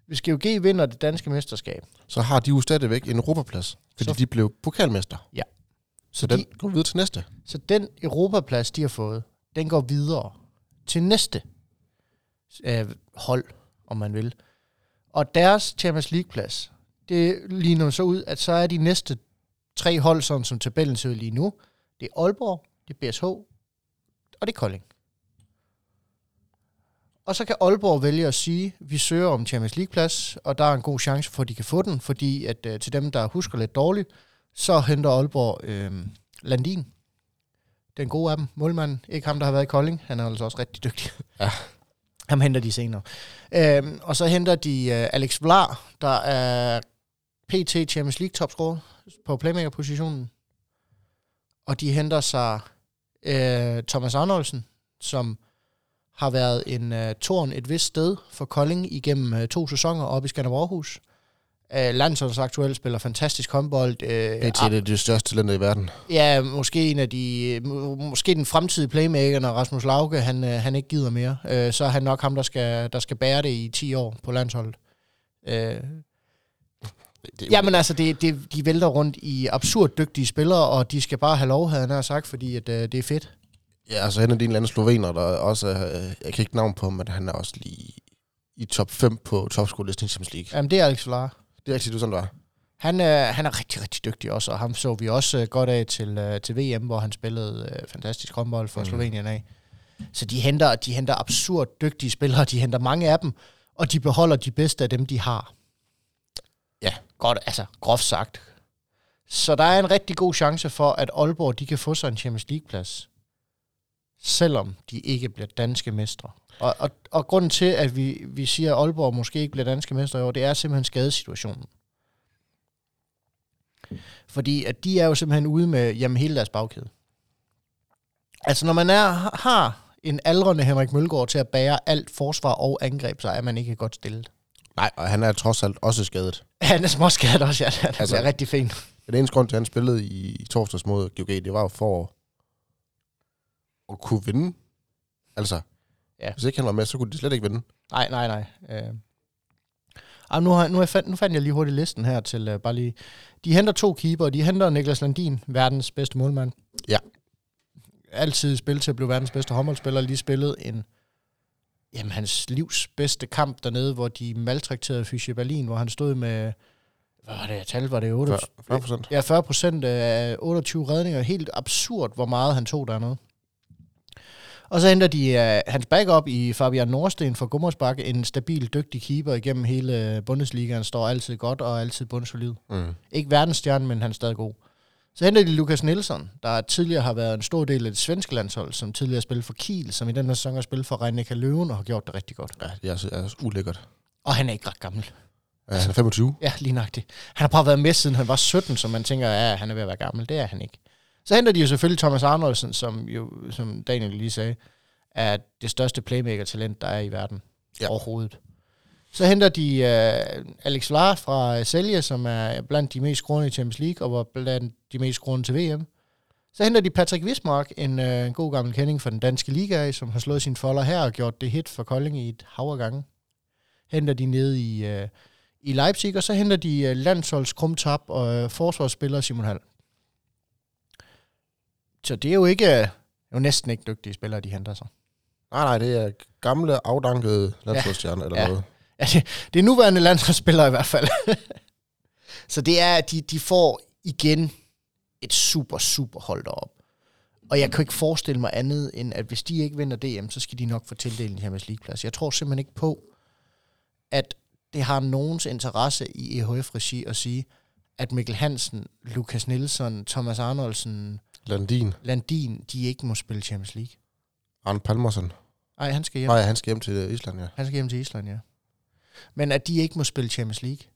hvis GOG vinder det danske mesterskab, Så har de jo stadigvæk en Europaplads, fordi Så- de blev pokalmester. Ja. Så, Så den de- går videre til næste. Så den Europaplads, de har fået, den går videre til næste øh, hold, om man vil. Og deres Champions League-plads, det ligner så ud, at så er de næste tre hold, sådan som tabellen ser lige nu. Det er Aalborg, det er BSH, og det er Kolding. Og så kan Aalborg vælge at sige, at vi søger om Champions League-plads, og der er en god chance for, at de kan få den, fordi at øh, til dem, der husker lidt dårligt, så henter Aalborg øh, Landin, den gode af dem, målmanden. Ikke ham, der har været i Kolding. Han er altså også rigtig dygtig. Ja. Ham henter de senere. Øhm, og så henter de øh, Alex Vlar, der er PT Champions League topscorer på playmaker-positionen. Og de henter sig øh, Thomas Arnoldsen, som har været en øh, torn et vist sted for Kolding igennem øh, to sæsoner oppe i Skanderborg Aarhus. Øh, landsholds aktuelt spiller fantastisk håndbold. Øh, PT er det største talenter i verden. Ja, måske en af de, må- måske den fremtidige playmaker, når Rasmus Lauke, han, øh, han ikke gider mere. Øh, så er han nok ham, der skal, der skal bære det i 10 år på landsholdet. Øh, Det, Jamen altså, det, det, de vælter rundt i absurd dygtige spillere, og de skal bare have lov, havde han sagt, fordi at, øh, det er fedt. Ja, altså han er din anden slovener, der også er, jeg kan ikke navn på ham, men han er også lige i top 5 på topskolelisten i Champions League. Jamen, det er Alex Solar. Det er rigtigt, du sådan det var. Han, øh, han er rigtig, rigtig dygtig også, og ham så vi også øh, godt af til, øh, til VM, hvor han spillede øh, fantastisk håndbold for mm. Slovenien af. Så de henter, de henter absurd dygtige spillere, de henter mange af dem, og de beholder de bedste af dem, de har. Ja. Godt, altså groft sagt. Så der er en rigtig god chance for, at Aalborg de kan få sig en Champions League-plads, selvom de ikke bliver danske mestre. Og, og, og grunden til, at vi, vi siger, at Aalborg måske ikke bliver danske mestre i år, det er simpelthen skadesituationen. Fordi at de er jo simpelthen ude med jamen, hele deres bagkæde. Altså når man er, har en aldrende Henrik Mølgaard til at bære alt forsvar og angreb, så er man ikke godt stillet. Nej, og han er trods alt også skadet. Han er småskadet også, ja. Det Altså- er rigtig fint. Den eneste grund til, at han spillede i, i torsdags mod GOG, det var jo for at kunne vinde. Altså, Ja. hvis ikke han var med, så kunne de slet ikke vinde. Nej, nej, nej. Øh. Ah, nu, har, nu, jeg fandt, nu fandt jeg lige hurtigt listen her til uh, bare lige... De henter to keeper, de henter Niklas Landin, verdens bedste målmand. Ja. Altid spil til at blive verdens bedste håndboldspiller, lige spillet en... Jamen, hans livs bedste kamp dernede, hvor de maltrakterede Fischer Berlin, hvor han stod med... Hvad var det, tal? Var det 8? 40 procent. Ja, 40 procent af 28 redninger. Helt absurd, hvor meget han tog dernede. Og så henter de uh, hans backup i Fabian Nordsten fra Gummersbakke, en stabil, dygtig keeper igennem hele Bundesligaen, står altid godt og altid bundsolid. Mm. Ikke verdensstjerne, men han er stadig god. Så henter de Lukas Nielsen, der tidligere har været en stor del af det svenske landshold, som tidligere har spillet for Kiel, som i den her sæson har spillet for Reinika Løven og har gjort det rigtig godt. Ja, det er så, er så ulækkert. Og han er ikke ret gammel. Ja, han er 25. Ja, lige nøjagtigt. Han har bare været med, siden han var 17, så man tænker, ja, han er ved at være gammel. Det er han ikke. Så henter de jo selvfølgelig Thomas Arnoldsen, som jo, som Daniel lige sagde, er det største playmaker-talent, der er i verden Ja. overhovedet. Så henter de uh, Alex Vlar fra Selje, som er blandt de mest scorende i Champions League, og var blandt de mest scorende til VM. Så henter de Patrick Wismark, en, uh, en god gammel kending fra den danske liga, som har slået sin folder her og gjort det hit for Kolding i et hav af gange. Henter de ned i, uh, i Leipzig, og så henter de uh, landsholds krumtap og uh, forsvarsspiller Simon Hall. Så det er jo ikke, er jo næsten ikke dygtige spillere, de henter sig. Nej, nej, det er gamle, afdankede landsholdsstjerner eller Ja. noget. Ja, det, det er nuværende landsholdsspillere i hvert fald. så det er, at de, de får igen et super, super hold derop. Og jeg kan ikke forestille mig andet, end at hvis de ikke vinder DM, så skal de nok få tildelt en Champions League-plads. Jeg tror simpelthen ikke på, at det har nogens interesse i EHF-regi at sige, at Mikkel Hansen, Lukas Nielsen, Thomas Arnoldsen, Landin, Landin, de ikke må spille Champions League. Arne Palmersen. Nej, han skal hjem. Nej, han skal hjem til Island, ja. Han skal hjem til Island, ja. Men at de ikke må spille Champions League.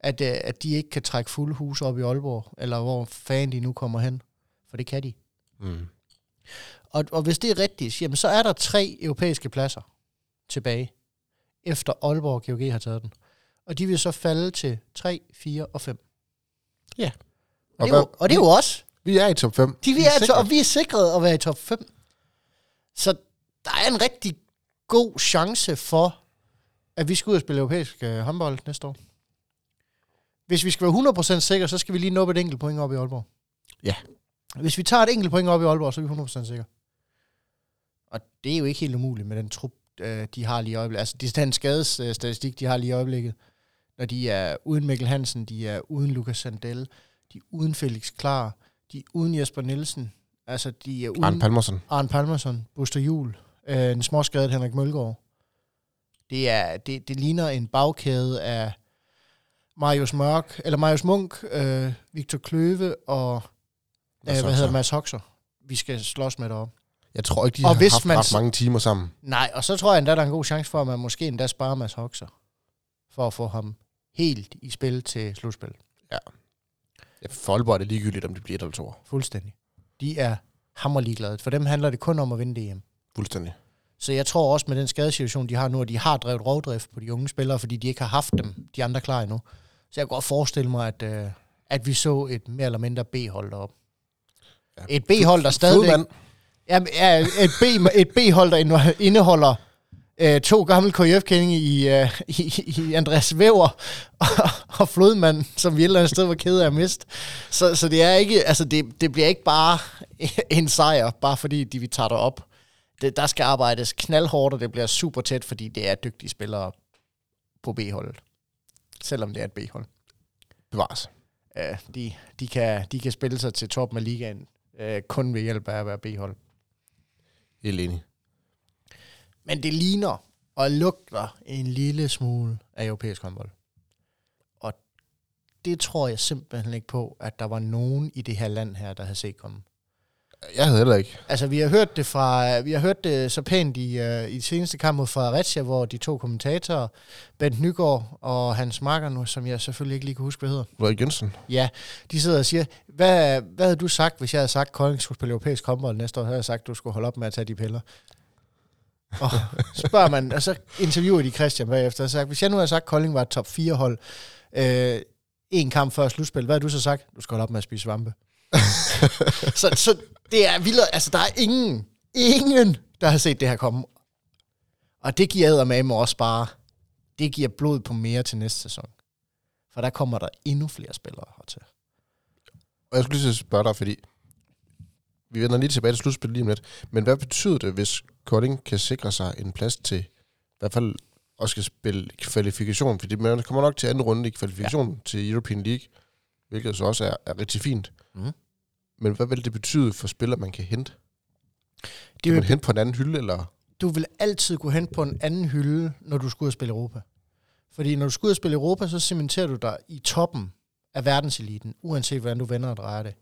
At, øh, at de ikke kan trække fulde hus op i Aalborg, eller hvor fanden de nu kommer hen. For det kan de. Mm. Og, og hvis det er rigtigt, jamen, så er der tre europæiske pladser tilbage, efter Aalborg og GOG har taget den. Og de vil så falde til 3, 4 og 5. Ja. Og, det, er jo, og det er jo os. Vi er i top 5. De, vi er, to, og vi er sikret at være i top 5. Så der er en rigtig god chance for, at vi skal ud og spille europæisk øh, håndbold næste år. Hvis vi skal være 100% sikre, så skal vi lige nå et enkelt point op i Aalborg. Ja. Hvis vi tager et enkelt point op i Aalborg, så er vi 100% sikre. Og det er jo ikke helt umuligt med den trup, øh, de har lige i øjeblikket. Altså, det er den skadesstatistik, de har lige i øjeblikket. Når de er uden Mikkel Hansen, de er uden Lukas Sandell, de er uden Felix Klar, de er uden Jesper Nielsen, altså de er uden Arne Palmersen. Arne Palmerson, Buster Jul, øh, en småskadet Henrik Mølgaard. Det, er, det, det ligner en bagkæde af Marius Mørk, eller Marius Munk, øh, Victor Kløve og øh, hvad hedder Mads Hoxer. Vi skal slås med deroppe. Jeg tror ikke, de Og har haft man ret mange timer sammen. Nej, og så tror jeg endda, der er en god chance for, at man måske endda sparer Mads Hoxer, for at få ham helt i spil til slutspil. Ja, for Aalborg er det ligegyldigt, om det bliver et eller to. Fuldstændig. De er hammer ligeglade. For dem handler det kun om at vinde det hjem. Fuldstændig. Så jeg tror også med den skadesituation, de har nu, at de har drevet rovdrift på de unge spillere, fordi de ikke har haft dem, de andre klar endnu. Så jeg kan godt forestille mig, at, øh, at vi så et mere eller mindre B-hold deroppe. Ja. Et B-hold, der stadigvæk... Ja, ja et, B, et B-hold, der inde- indeholder øh, to gamle KF-kendinge i, øh, i, i Andreas Væver og, og Flodmand, som vi et eller andet sted var ked af at miste. Så, så det er ikke, altså det, det bliver ikke bare en sejr, bare fordi de vi tager det op. Det, der skal arbejdes knaldhårdt, og det bliver super tæt, fordi det er dygtige spillere på B-holdet. Selvom det er et B-hold. Bevares. Øh, de, de, kan, de kan spille sig til toppen af ligaen, øh, kun ved hjælp af at være B-hold. Helt enig. Men det ligner og lugter en lille smule af europæisk håndbold. Og det tror jeg simpelthen ikke på, at der var nogen i det her land her, der havde set komme. Jeg havde heller ikke. Altså, vi har hørt det fra, vi har hørt det så pænt i, uh, i de seneste kamp mod Fredericia, hvor de to kommentatorer, Bent Nygaard og Hans Marker nu, som jeg selvfølgelig ikke lige kan huske, hvad hedder. Ulrik Jensen. Ja, de sidder og siger, hvad, hvad havde du sagt, hvis jeg havde sagt, at Kolding skulle spille europæisk håndbold næste år? havde jeg sagt, at du skulle holde op med at tage de piller. Og spørger man, og så interviewer de Christian bagefter, og sagt, hvis jeg nu havde sagt, at Kolding var et top 4 hold, øh, en kamp før slutspil, hvad har du så sagt? Du skal holde op med at spise svampe. så, så det er vildt, altså der er ingen, ingen, der har set det her komme. Og det giver med også bare, det giver blod på mere til næste sæson. For der kommer der endnu flere spillere hertil. Og jeg skulle lige spørge dig, fordi vi vender lige tilbage til slutspillet lige om lidt. Men hvad betyder det, hvis Kolding kan sikre sig en plads til, i hvert fald også skal spille kvalifikation? Fordi man kommer nok til anden runde i kvalifikationen ja. til European League, hvilket så også er, er rigtig fint. Mm. Men hvad vil det betyde for spillere, man kan hente? Det Kan man vil, hente på en anden hylde, eller? du vil altid kunne hente på en anden hylde, når du skal ud og spille Europa. Fordi når du skal ud og spille Europa, så cementerer du dig i toppen af verdenseliten, uanset hvordan du vender og drejer det.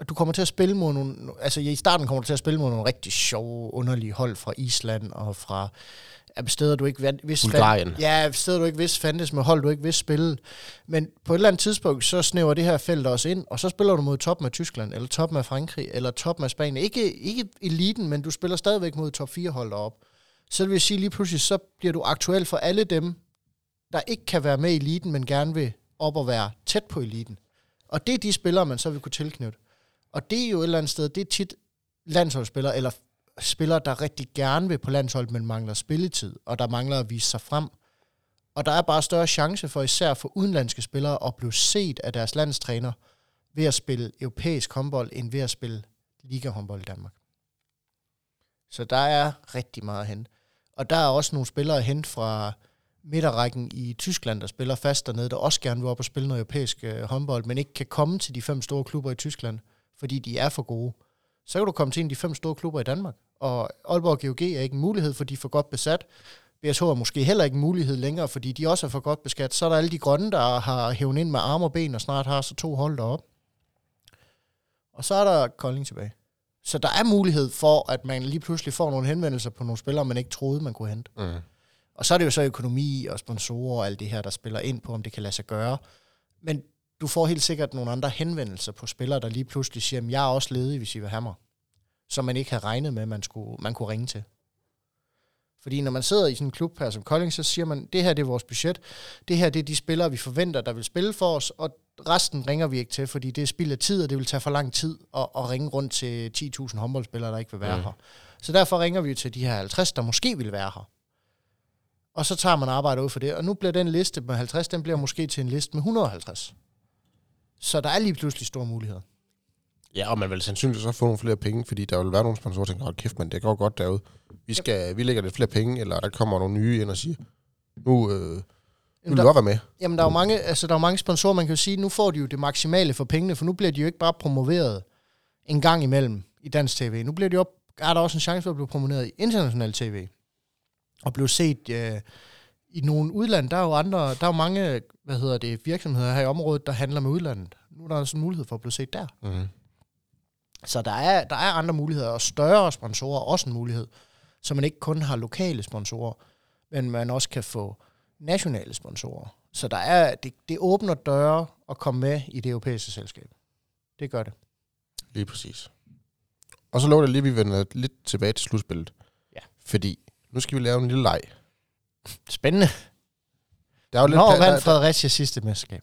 Og du kommer til at spille mod nogle... Altså i starten kommer du til at spille mod nogle rigtig sjove, underlige hold fra Island og fra ja, steder, du ikke vidste... Bulgarien. Ja, steder, du ikke vidste fandtes med hold, du ikke vidste spille. Men på et eller andet tidspunkt, så snæver det her felt også ind, og så spiller du mod toppen af Tyskland, eller toppen af Frankrig, eller toppen af Spanien. Ikke, ikke eliten, men du spiller stadigvæk mod top 4 hold derop. Så det vil sige lige pludselig, så bliver du aktuel for alle dem, der ikke kan være med i eliten, men gerne vil op og være tæt på eliten. Og det er de spillere, man så vil kunne tilknytte. Og det er jo et eller andet sted, det er tit landsholdsspillere, eller spillere, der rigtig gerne vil på landsholdet, men mangler spilletid, og der mangler at vise sig frem. Og der er bare større chance for især for udenlandske spillere at blive set af deres landstræner ved at spille europæisk håndbold, end ved at spille ligahåndbold i Danmark. Så der er rigtig meget hen. Og der er også nogle spillere hen fra midterrækken i Tyskland, der spiller fast dernede, der også gerne vil op og spille noget europæisk øh, håndbold, men ikke kan komme til de fem store klubber i Tyskland, fordi de er for gode. Så kan du komme til en af de fem store klubber i Danmark. Og Aalborg GOG er ikke en mulighed, fordi de er for godt besat. BSH er måske heller ikke en mulighed længere, fordi de også er for godt beskat. Så er der alle de grønne, der har hævet ind med arme og ben, og snart har så to hold derop. Og så er der Kolding tilbage. Så der er mulighed for, at man lige pludselig får nogle henvendelser på nogle spillere, man ikke troede, man kunne hente. Mm. Og så er det jo så økonomi og sponsorer og alt det her, der spiller ind på, om det kan lade sig gøre. Men du får helt sikkert nogle andre henvendelser på spillere, der lige pludselig siger, jeg er også ledig, hvis I vil have mig. Som man ikke havde regnet med, man, skulle, man kunne ringe til. Fordi når man sidder i sådan en klub her som Kolding, så siger man, det her det er vores budget, det her det er de spillere, vi forventer, der vil spille for os, og resten ringer vi ikke til, fordi det er spild af tid, og det vil tage for lang tid at, at ringe rundt til 10.000 håndboldspillere, der ikke vil være Mm. her. Så derfor ringer vi til de her 50, der måske vil være her. Og så tager man arbejde ud for det, og nu bliver den liste med 50, den bliver måske til en liste med 150. Så der er lige pludselig store muligheder. Ja, og man vil sandsynligvis også få nogle flere penge, fordi der vil være nogle sponsorer, der tænker, hold kæft, men det går godt derude. Vi, skal, vi lægger lidt flere penge, eller der kommer nogle nye ind og siger, nu, øh, nu vil du godt være med. jamen, der er jo mange, altså, der er jo mange sponsorer, man kan jo sige, nu får de jo det maksimale for pengene, for nu bliver de jo ikke bare promoveret en gang imellem i dansk tv. Nu bliver de op, er der også en chance for at blive promoveret i international tv. Og blive set øh, i nogle udland. Der er jo andre, der er jo mange, hvad hedder det, virksomheder her i området, der handler med udlandet. Nu er der også en mulighed for at blive set der. Mm. Så der er, der er andre muligheder, og større sponsorer er også en mulighed, så man ikke kun har lokale sponsorer, men man også kan få nationale sponsorer. Så der er, det, det åbner døre at komme med i det europæiske selskab. Det gør det. Lige præcis. Og så lover det lige, at vi vender lidt tilbage til slutspillet. Ja. Fordi nu skal vi lave en lille leg. Spændende. Der er jo lidt... Når vandt Fredericia sidste mesterskab?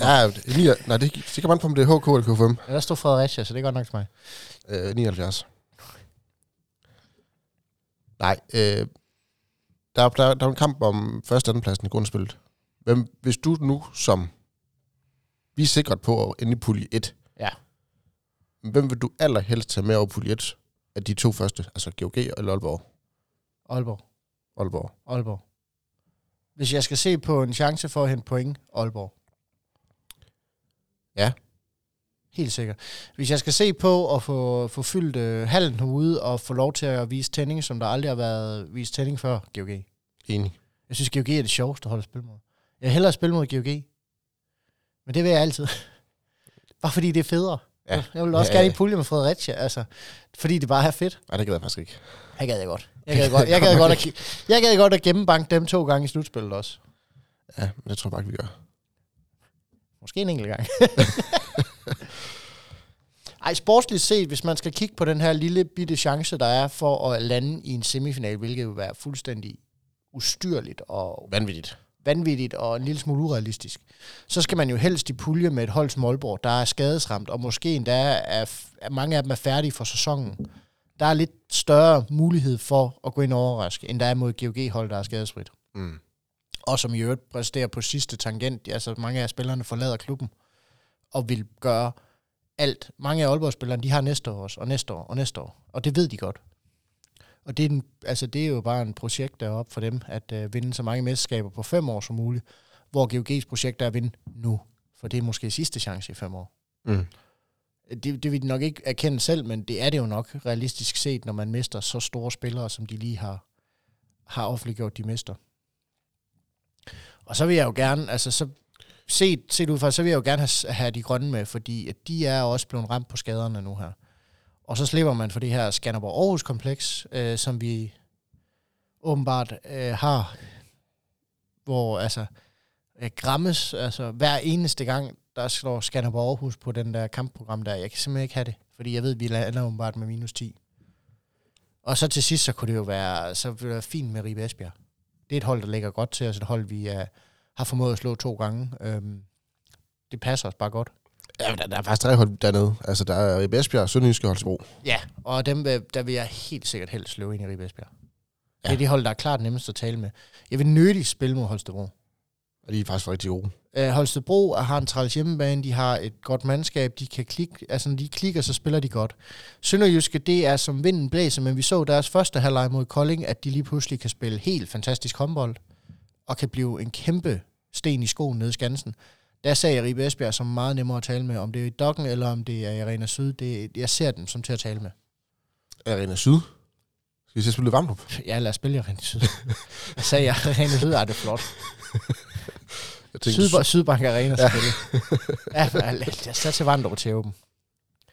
Ja, ni, nej, det, det kan man på, om det er HK eller K5. Ja, der stod Fredericia, så det er godt nok til mig. Øh, 79. Nej, øh, der, er- der, der er en kamp om første og anden pladsen i grundspillet. Hvem, hvis du nu som... Vi er sikret på at ende i pulje 1. Ja. Hvem vil du allerhelst tage med over pulje 1 af de to første? Altså GOG eller Aalborg? Aalborg. Aalborg. Aalborg. Hvis jeg skal se på en chance for at hente point, Aalborg. Ja. Helt sikkert. Hvis jeg skal se på at få, få fyldt øh, hallen herude og få lov til at vise tænding, som der aldrig har været vist tænding før, GOG. Enig. Jeg synes, GOG er det sjoveste at holde spil mod. Jeg hellere spille mod GOG. Men det vil jeg altid. Bare fordi det er federe. Ja. Jeg vil også Ja, gerne i pulje med Fredericia, altså. Fordi det bare er fedt. Nej, det gad jeg faktisk ikke. Jeg gad jeg godt. Jeg gad godt, jeg gad godt, at, jeg gad godt at gennembanke dem to gange i slutspillet også. Ja, men det tror jeg bare ikke, vi gør. Måske en enkelt gang. Ej, sportsligt set, hvis man skal kigge på den her lille bitte chance, der er for at lande i en semifinal, hvilket vil være fuldstændig ustyrligt og Vanvittigt. Vanvittigt og en lille smule urealistisk, så skal man jo helst i pulje med et hold som Aalborg, der er skadesramt, og måske endda er, er mange af dem er færdige for sæsonen. Der er lidt større mulighed for at gå ind og overraske, end der er mod GOG-hold, der er skadesfrit. Mm. Og som i øvrigt præsterer på sidste tangent. Altså mange af spillerne forlader klubben og vil gøre alt. Mange af Aalborg-spillerne, de har næste år også, og næste år, og næste år. Og det ved de godt. Og det er, en, altså det er jo bare en projekt deroppe for dem, at øh, vinde så mange mesterskaber på fem år som muligt, hvor GOG's projekt er at vinde nu. For det er måske sidste chance i fem år. Mm. Det, det vil de nok ikke erkende selv, men det er det jo nok realistisk set, når man mister så store spillere, som de lige har, har offentliggjort, de mister. Og så vil jeg jo gerne, altså så set, set ud fra, så vil jeg jo gerne have, have de grønne med, fordi at de er også blevet ramt på skaderne nu her. Og så slipper man for det her Skanderborg Aarhus kompleks, øh, som vi åbenbart øh, har, hvor altså øh, grammes, altså hver eneste gang, der står Skanderborg Aarhus på den der kampprogram der. Jeg kan simpelthen ikke have det, fordi jeg ved, at vi lander åbenbart med minus 10. Og så til sidst, så kunne det jo være, så ville det være fint med Ribe Esbjerg. Det er et hold, der ligger godt til os, et hold, vi er, har formået at slå to gange. Øhm, det passer os bare godt. Ja, der, der er faktisk tre hold dernede. Altså, der er Ribe Esbjerg, Sønderjyske og Holstebro. Ja, og dem, vil- der vil jeg helt sikkert helst slå ind i Ribe Esbjerg. Ja. Det er de hold, der er klart nemmest at tale med. Jeg vil nødigt spille mod Holstebro. Og de er faktisk rigtig gode. Øh, Holstebro har en træls hjemmebane, de har et godt mandskab, de kan klikke, altså når de klikker, så spiller de godt. Sønderjyske, det er som vinden blæser, men vi så deres første halvleg mod Kolding, at de lige pludselig kan spille helt fantastisk håndbold, og kan blive en kæmpe sten i skoen nede i Skansen. Der sagde jeg Ribe Esbjerg som meget nemmere at tale med, om det er i Dokken, eller om det er i Arena Syd. Det, jeg ser dem som til at tale med. Arena Syd. Skal vi se spille Vamdrup? Ja, lad os spille i Arena Syd. Jeg sagde jeg, Arena Syd, er det flot. Jeg tænkte, Sydbank, Sydbank Arena ja, men lad os tage til Vandrup til åben.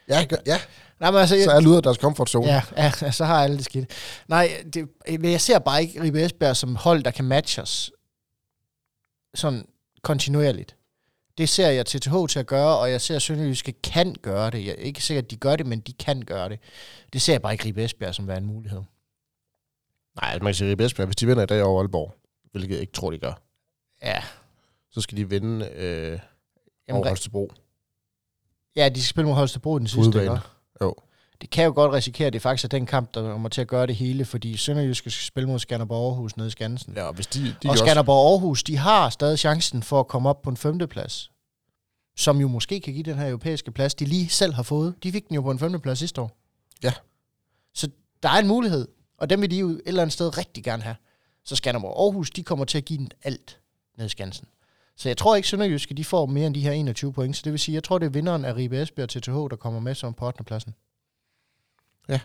ja, gør- ja, Nej, men altså, så er lyder deres comfort zone. Ja, ja, så har alle det skidt. Nej, det, men jeg ser bare ikke Ribe Esbjerg som hold, der kan matche os sådan kontinuerligt. Det ser jeg TTH til at gøre, og jeg ser Sønderjyske kan gøre det. Jeg er ikke sikker, at de gør det, men de kan gøre det. Det ser jeg bare ikke Ribe Esbjerg som være en mulighed. Nej, man kan sige Ribe Esbjerg, hvis de vinder i dag over Aalborg, hvilket jeg ikke tror, de gør, Ja, så skal de vinde øh, Jamen, over Holstebro. ja de skal spille mod Holstebro den sidste. Ikke? Jo. Det kan jo godt risikere, at det faktisk er den kamp, der kommer til at gøre det hele, fordi Sønderjyske skal spille mod Skanderborg Aarhus nede i Skansen. Ja, og hvis de, de og også, Skanderborg Aarhus, de har stadig chancen for at komme op på en femteplads, som jo måske kan give den her europæiske plads, de lige selv har fået. De fik den jo på en femteplads sidste år. Ja. Så der er en mulighed, og dem vil de jo et eller andet sted rigtig gerne have. Så Skanderborg Aarhus, de kommer til at give den alt ned i Skansen. Så jeg tror ikke, Sønderjyske de får mere end de her 21 point. Så det vil sige, jeg tror, det er vinderen af Ribe Esbjerg til TH, der kommer med som på 8. pladsen. Ja.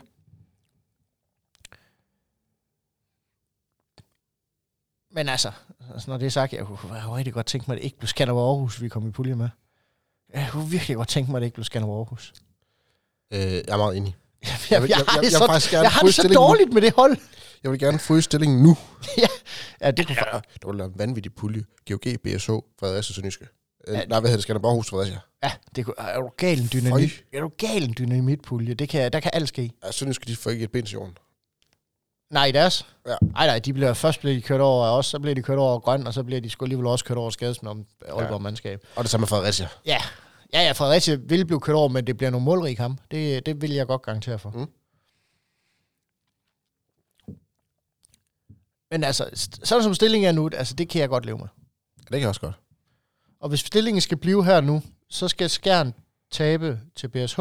Men altså, altså, når det er sagt, jeg kunne, jeg kunne rigtig godt tænke mig, at det ikke blev Skanderborg Aarhus, vi kom i pulje med. Jeg kunne virkelig godt tænke mig, at det ikke blev Skanderborg Aarhus. Øh, jeg er meget enig. Jeg, Jeg jeg, jeg- har jeg- det jeg så, jeg har det så stillingen nu. dårligt med det hold. Jeg vil gerne fryse stillingen nu. Ja, det kunne Ja, det være en vanvittig pulje. GOG, BSH, Fredericia, Sønderjyske. Øh, Ja. Nej, hvad hedder det? Skanderborghus, Fredericia. Ja, det kunne, er du gal en dynamit? Er du gal en dynamitpulje? Det kan, der kan alt ske. Ja, Sønderjyske, de får ikke et ben til jorden. Nej, i deres? Ja. Nej, nej, de bliver, først bliver de kørt over af os, så bliver de kørt over grøn, og så bliver de sgu alligevel også kørt over af skadesmen om Aalborg mandskab. Og det samme med Fredericia. Ja. Ja, ja, Fredericia vil blive kørt over, men det bliver nogle målrige kamp. Det, det vil jeg godt garantere for. Mm. Men altså, sådan som stillingen er nu, altså det kan jeg godt leve med. Det kan jeg også godt. Og hvis stillingen skal blive her nu, så skal Skjern tabe til BSH,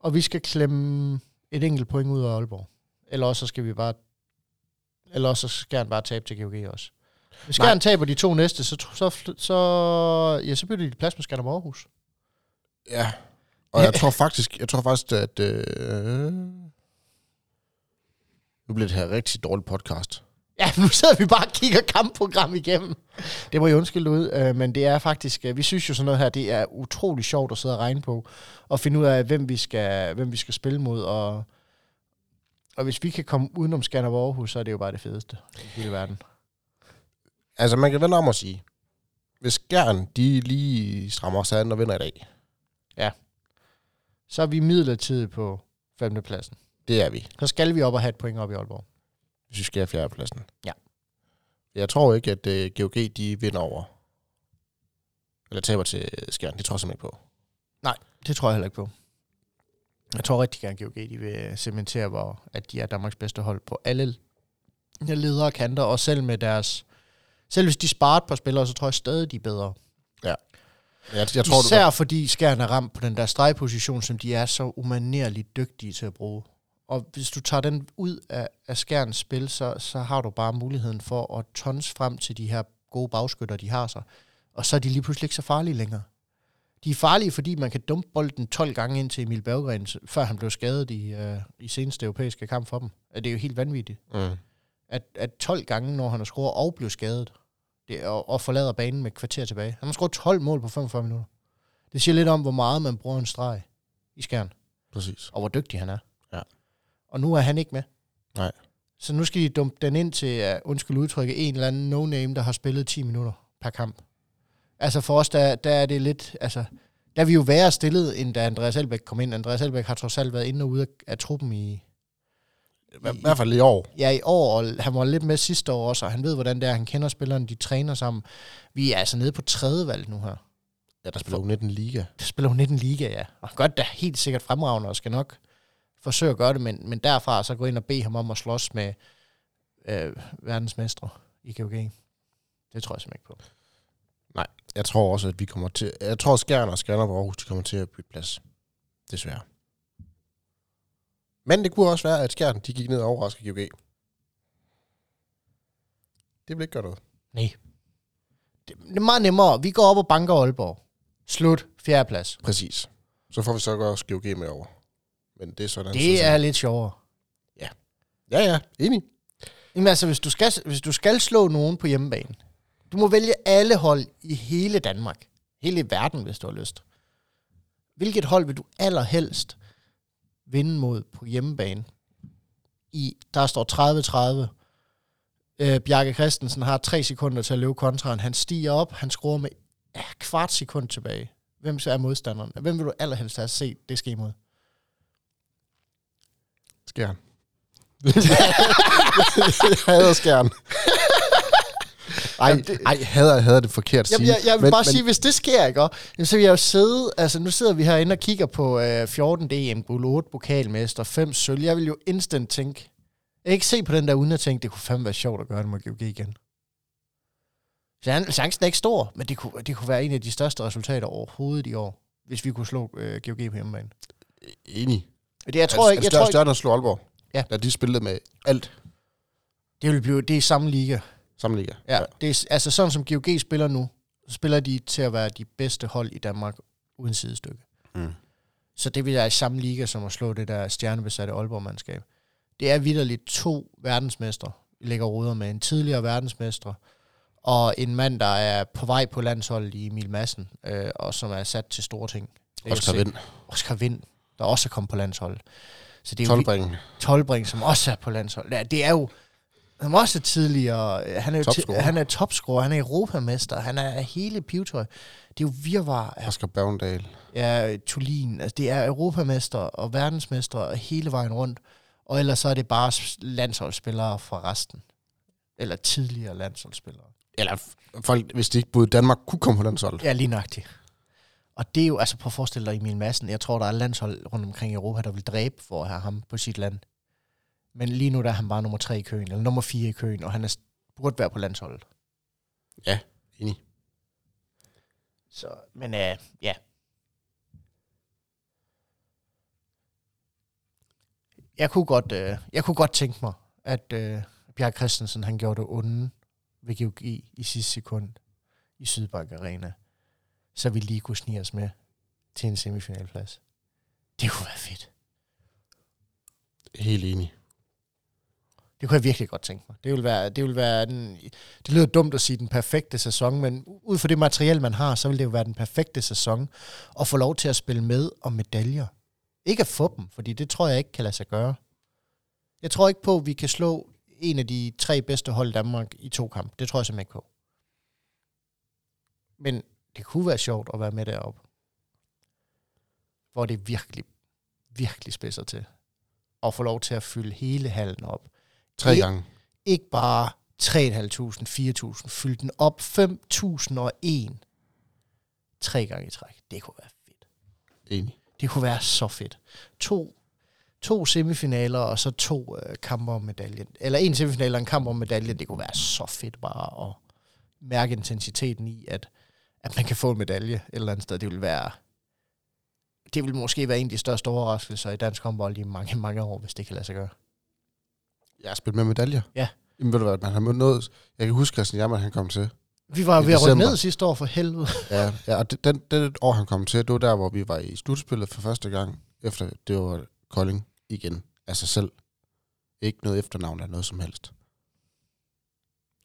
og vi skal klemme et enkelt point ud af Aalborg. Eller også så skal vi bare... Eller også så skal Skjern bare tabe til GOG også. Hvis. Skjern taber de to næste, så, så, så, ja, så bytter de plads med Skanderborg Aarhus. Ja. Og jeg tror faktisk, jeg tror faktisk, at... Øh, nu bliver det her rigtig dårligt podcast. Ja, nu sidder vi bare og kigger kampprogram igennem. Det må jeg undskylde ud, øh, men det er faktisk, øh, vi synes jo sådan noget her, det er utrolig sjovt at sidde og regne på, og finde ud af, hvem vi skal, hvem vi skal spille mod, og, og hvis vi kan komme udenom Skanderborg Aarhus, så er det jo bare det fedeste i hele verden. Altså, man kan vende om og sige, hvis Skjern, de lige strammer sig an og vinder i dag, Så er vi midlertidigt på femtepladsen. det er vi, Så skal vi op og have et point op i Aalborg. Hvis vi skal have fjerdepladsen. Ja. Jeg tror ikke, at uh, GOG, de vinder over, eller taber til Skjern. Det tror jeg simpelthen ikke på. Det tror jeg heller ikke på. Jeg tror rigtig gerne, at GOG de vil cementere, hvor, at de er Danmarks bedste hold på alle ledere og kanter, og selv med deres... Selv hvis de sparer et par spillere, så tror jeg stadig, de er bedre. Jeg, jeg tror, Især fordi Skjern er ramt på den der stregposition, som de er så umanerligt dygtige til at bruge. Og hvis du tager den ud af, af Skjerns spil, så, så har du bare muligheden for at tons frem til de her gode bagskytter, de har sig. Og så er de lige pludselig ikke så farlige længere. De er farlige, fordi man kan dumpe bolden 12 gange ind til Emil Berggren, før han blev skadet i, øh, i seneste europæiske kamp for dem. Det er jo helt vanvittigt. mm. At, at 12 gange, når han har scoret og blev skadet, det, og, og forlader banen med et kvarter tilbage. Han har scoret 12 mål på 45 minutter. Det siger lidt om, hvor meget man bruger en streg i skærn, præcis. og hvor dygtig han er. Og nu er han ikke med. Nej. Så nu skal de dumpe den ind til, uh, undskyld udtrykket, en eller anden no-name, der har spillet 10 minutter per kamp. Altså for os, der, der er det lidt, altså, der er vi jo værre stillet, end da Andreas Elbæk kom ind. Andreas Elbæk har trods alt været inde og ude af, af truppen i, I, I hvert fald i år. ja, i år, og han var lidt med sidste år også, og han ved, hvordan det er. Han kender spillerne, de træner sammen. Vi er altså nede på tredje valg nu her. Ja, der spiller jo 19 liga. Det spiller jo 19 liga, ja. Og det da helt sikkert fremragende, og skal nok forsøge at gøre det, men, men derfra så gå ind og bede ham om at slås med øh, verdensmestre i GOG. Det tror jeg simpelthen ikke på. Jeg tror også, at vi kommer til... Jeg tror, at Skjern og Skanderborg Aarhus, de kommer til at bytte plads. Desværre. Men det kunne også være, at Skjern, de gik ned og overraskede GOG. Det vil ikke gøre noget. Nej. Det, det er meget nemmere. Vi går op og banker Aalborg. Slut. Fjerdeplads. Præcis. Så får vi så også GOG med over. Men det er sådan. Det er lidt sjovere. Ja, ja. Enig. Jamen altså, hvis du, skal, hvis du skal slå nogen på hjemmebane, du må vælge alle hold i hele Danmark. Hele verden, hvis du har lyst. Hvilket hold vil du allerhelst vinde mod på hjemmebane? I, der står 30-30. Øh, Bjarke Christensen har tre sekunder til at løbe kontraen. Han stiger op, han skruer med ja, kvart sekund tilbage. Hvem så er modstanderen? Hvem vil du allerhelst have set det ske imod? Skjern. jeg hader Skjern. Ej, Jamen, det- ej, hader, hader det forkert at Jamen, sige. jeg, jeg vil men, bare men, sige, hvis det sker, ikke? også, Jamen, så vil jeg jo sidde, altså nu sidder vi herinde og kigger på øh, 14 DM, guld 8 pokalmester, 5 sølv. Jeg vil jo instant tænke, jeg ikke se på den der uden at tænke, det kunne fandme være sjovt at gøre det med GOG igen. Chan- Chancen er ikke stor, men det kunne, det kunne være en af de største resultater overhovedet i år, hvis vi kunne slå øh, GOG på hjemmebane. Enig. Det, jeg tror ikke, jeg større, tror ikke, større end at slå Aalborg. Ja. Da de spillede med alt det vil blive, det er samme liga. samme liga. Ja, ja. Det er, altså sådan som GOG spiller nu, så spiller de til at være de bedste hold i Danmark uden sidestykke. Mm. Så det vil være i samme liga som at slå det der stjernebesatte Aalborg-mandskab. Det er vidderligt to verdensmestre, vi lægger ruder med. En tidligere verdensmester, og en mand, der er på vej på landsholdet i Emil Madsen, øh, og som er sat til store ting. Er Oscar Vind. Oscar Vind, der også er kommet på landsholdet. Så det er jo Tolbringen. Tolbring, som også er på landsholdet. Ja, det er jo, han var også tidligere, han er jo Topscorer. han er topscorer, han er europamester, han er hele pivtøj. Det er jo virvar af Asger Bergendal. ja, Tulin. Altså, det er europamester og verdensmester og hele vejen rundt. Og ellers så er det bare landsholdsspillere fra resten. Eller tidligere landsholdsspillere. Eller folk, hvis de ikke boede i Danmark, kunne komme på landsholdet. Ja, lige nøjagtigt. Og det er jo, altså prøv at forestille dig Emil Madsen. Jeg tror, der er landshold rundt omkring i Europa, der vil dræbe for at have ham på sit land. Men lige nu der er han bare nummer tre i køen, eller nummer fire i køen, og han er, burde være på landsholdet. Ja, enig. Så, men øh, ja. Jeg kunne godt, øh, jeg kunne godt tænke mig, at øh, Bjerg Christensen han gjorde det onde ved GOG i sidste sekund i Sydbank Arena, så vi lige kunne snige os med til en semifinalplads. Det kunne være fedt. Helt enig. Det kunne jeg virkelig godt tænke mig. Det vil være, det vil være den, det lyder dumt at sige den perfekte sæson, men ud fra det materiale, man har, så vil det jo være den perfekte sæson at få lov til at spille med om medaljer. Ikke at få dem, fordi det tror jeg ikke kan lade sig gøre. Jeg tror ikke på, at vi kan slå en af de tre bedste hold i Danmark i to kampe. Det tror jeg simpelthen ikke på. Men det kunne være sjovt at være med deroppe. Hvor det virkelig, virkelig spidser til. Og få lov til at fylde hele hallen op Tre gange. ikke bare 3.500, 4.000, fylde den op 5.001 tre gange i træk. Det kunne være fedt. Enig. Det kunne være så fedt. To, to semifinaler, og så to øh, kampe om medaljen. Eller en semifinal og en kamp om medaljen. Det kunne være så fedt bare at mærke intensiteten i, at, at man kan få en medalje et eller andet sted. Det vil være... Det vil måske være en af de største overraskelser i dansk håndbold i mange, mange år, hvis det kan lade sig gøre. Jeg har spillet med medaljer. Ja. Jamen ved du hvad, man har mødt noget... Jeg kan huske, Christian Jammer, han kom til. Vi var ved at rykke ned sidste år for helvede. Ja, ja og det, den, det år, han kom til, det var der, hvor vi var i slutspillet for første gang, efter det var Kolding igen af sig selv. Ikke noget efternavn eller noget som helst.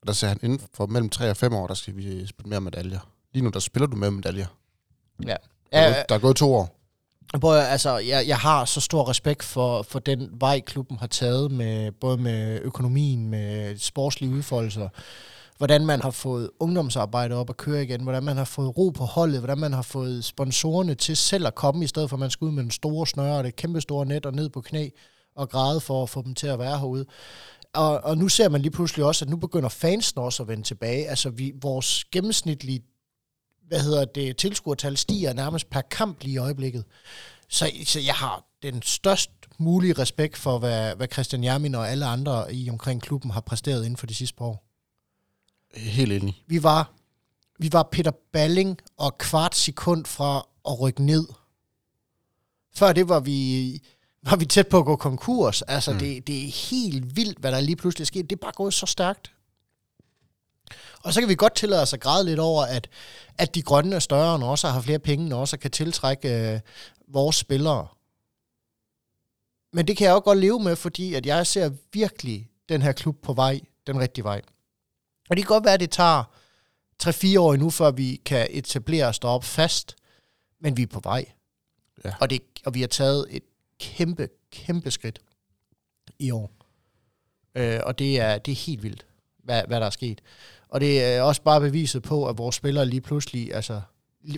Og der sagde han, inden for mellem 3 og 5 år, der skal vi spille mere medaljer. Lige nu, der spiller du med medaljer. Der, er, Ja, der er gået to år. At- altså, jeg, jeg har så stor respekt for, for den vej, klubben har taget, med både med økonomien, med sportslige udfoldelser, hvordan man har fået ungdomsarbejde op at køre igen, hvordan man har fået ro på holdet, hvordan man har fået sponsorerne til selv at komme, i stedet for at man skal ud med den store snøre og det kæmpe store net og ned på knæ og græde for at få dem til at være herude. Og, og nu ser man lige pludselig også, at nu begynder fansen også at vende tilbage. Altså vi, vores gennemsnitlige hvad hedder det, tilskuertal stiger nærmest per kamp lige i øjeblikket. Så, så jeg har den størst mulige respekt for, hvad, hvad Christian Jermin og alle andre i omkring klubben har præsteret inden for de sidste par år. Helt enig. Vi var, vi var Peter Balling og kvart sekund fra at rykke ned. Før det var vi, var vi tæt på at gå konkurs. Altså, Mm. det, det er helt vildt, hvad der lige pludselig er sket. Det er bare gået så stærkt. Og så kan vi godt tillade os at græde lidt over, at, at de grønne er større, og også har flere penge, og også kan tiltrække øh, vores spillere. Men det kan jeg også godt leve med, fordi at jeg ser virkelig den her klub på vej, den rigtige vej. Og det kan godt være, at det tager 3-4 år endnu, før vi kan etablere os deroppe fast, men vi er på vej. Ja. Og, det, og vi har taget et kæmpe, kæmpe skridt i år. Øh, og det er, det er helt vildt, hvad, hvad der er sket. Og det er også bare beviset på, at vores spillere lige pludselig, altså,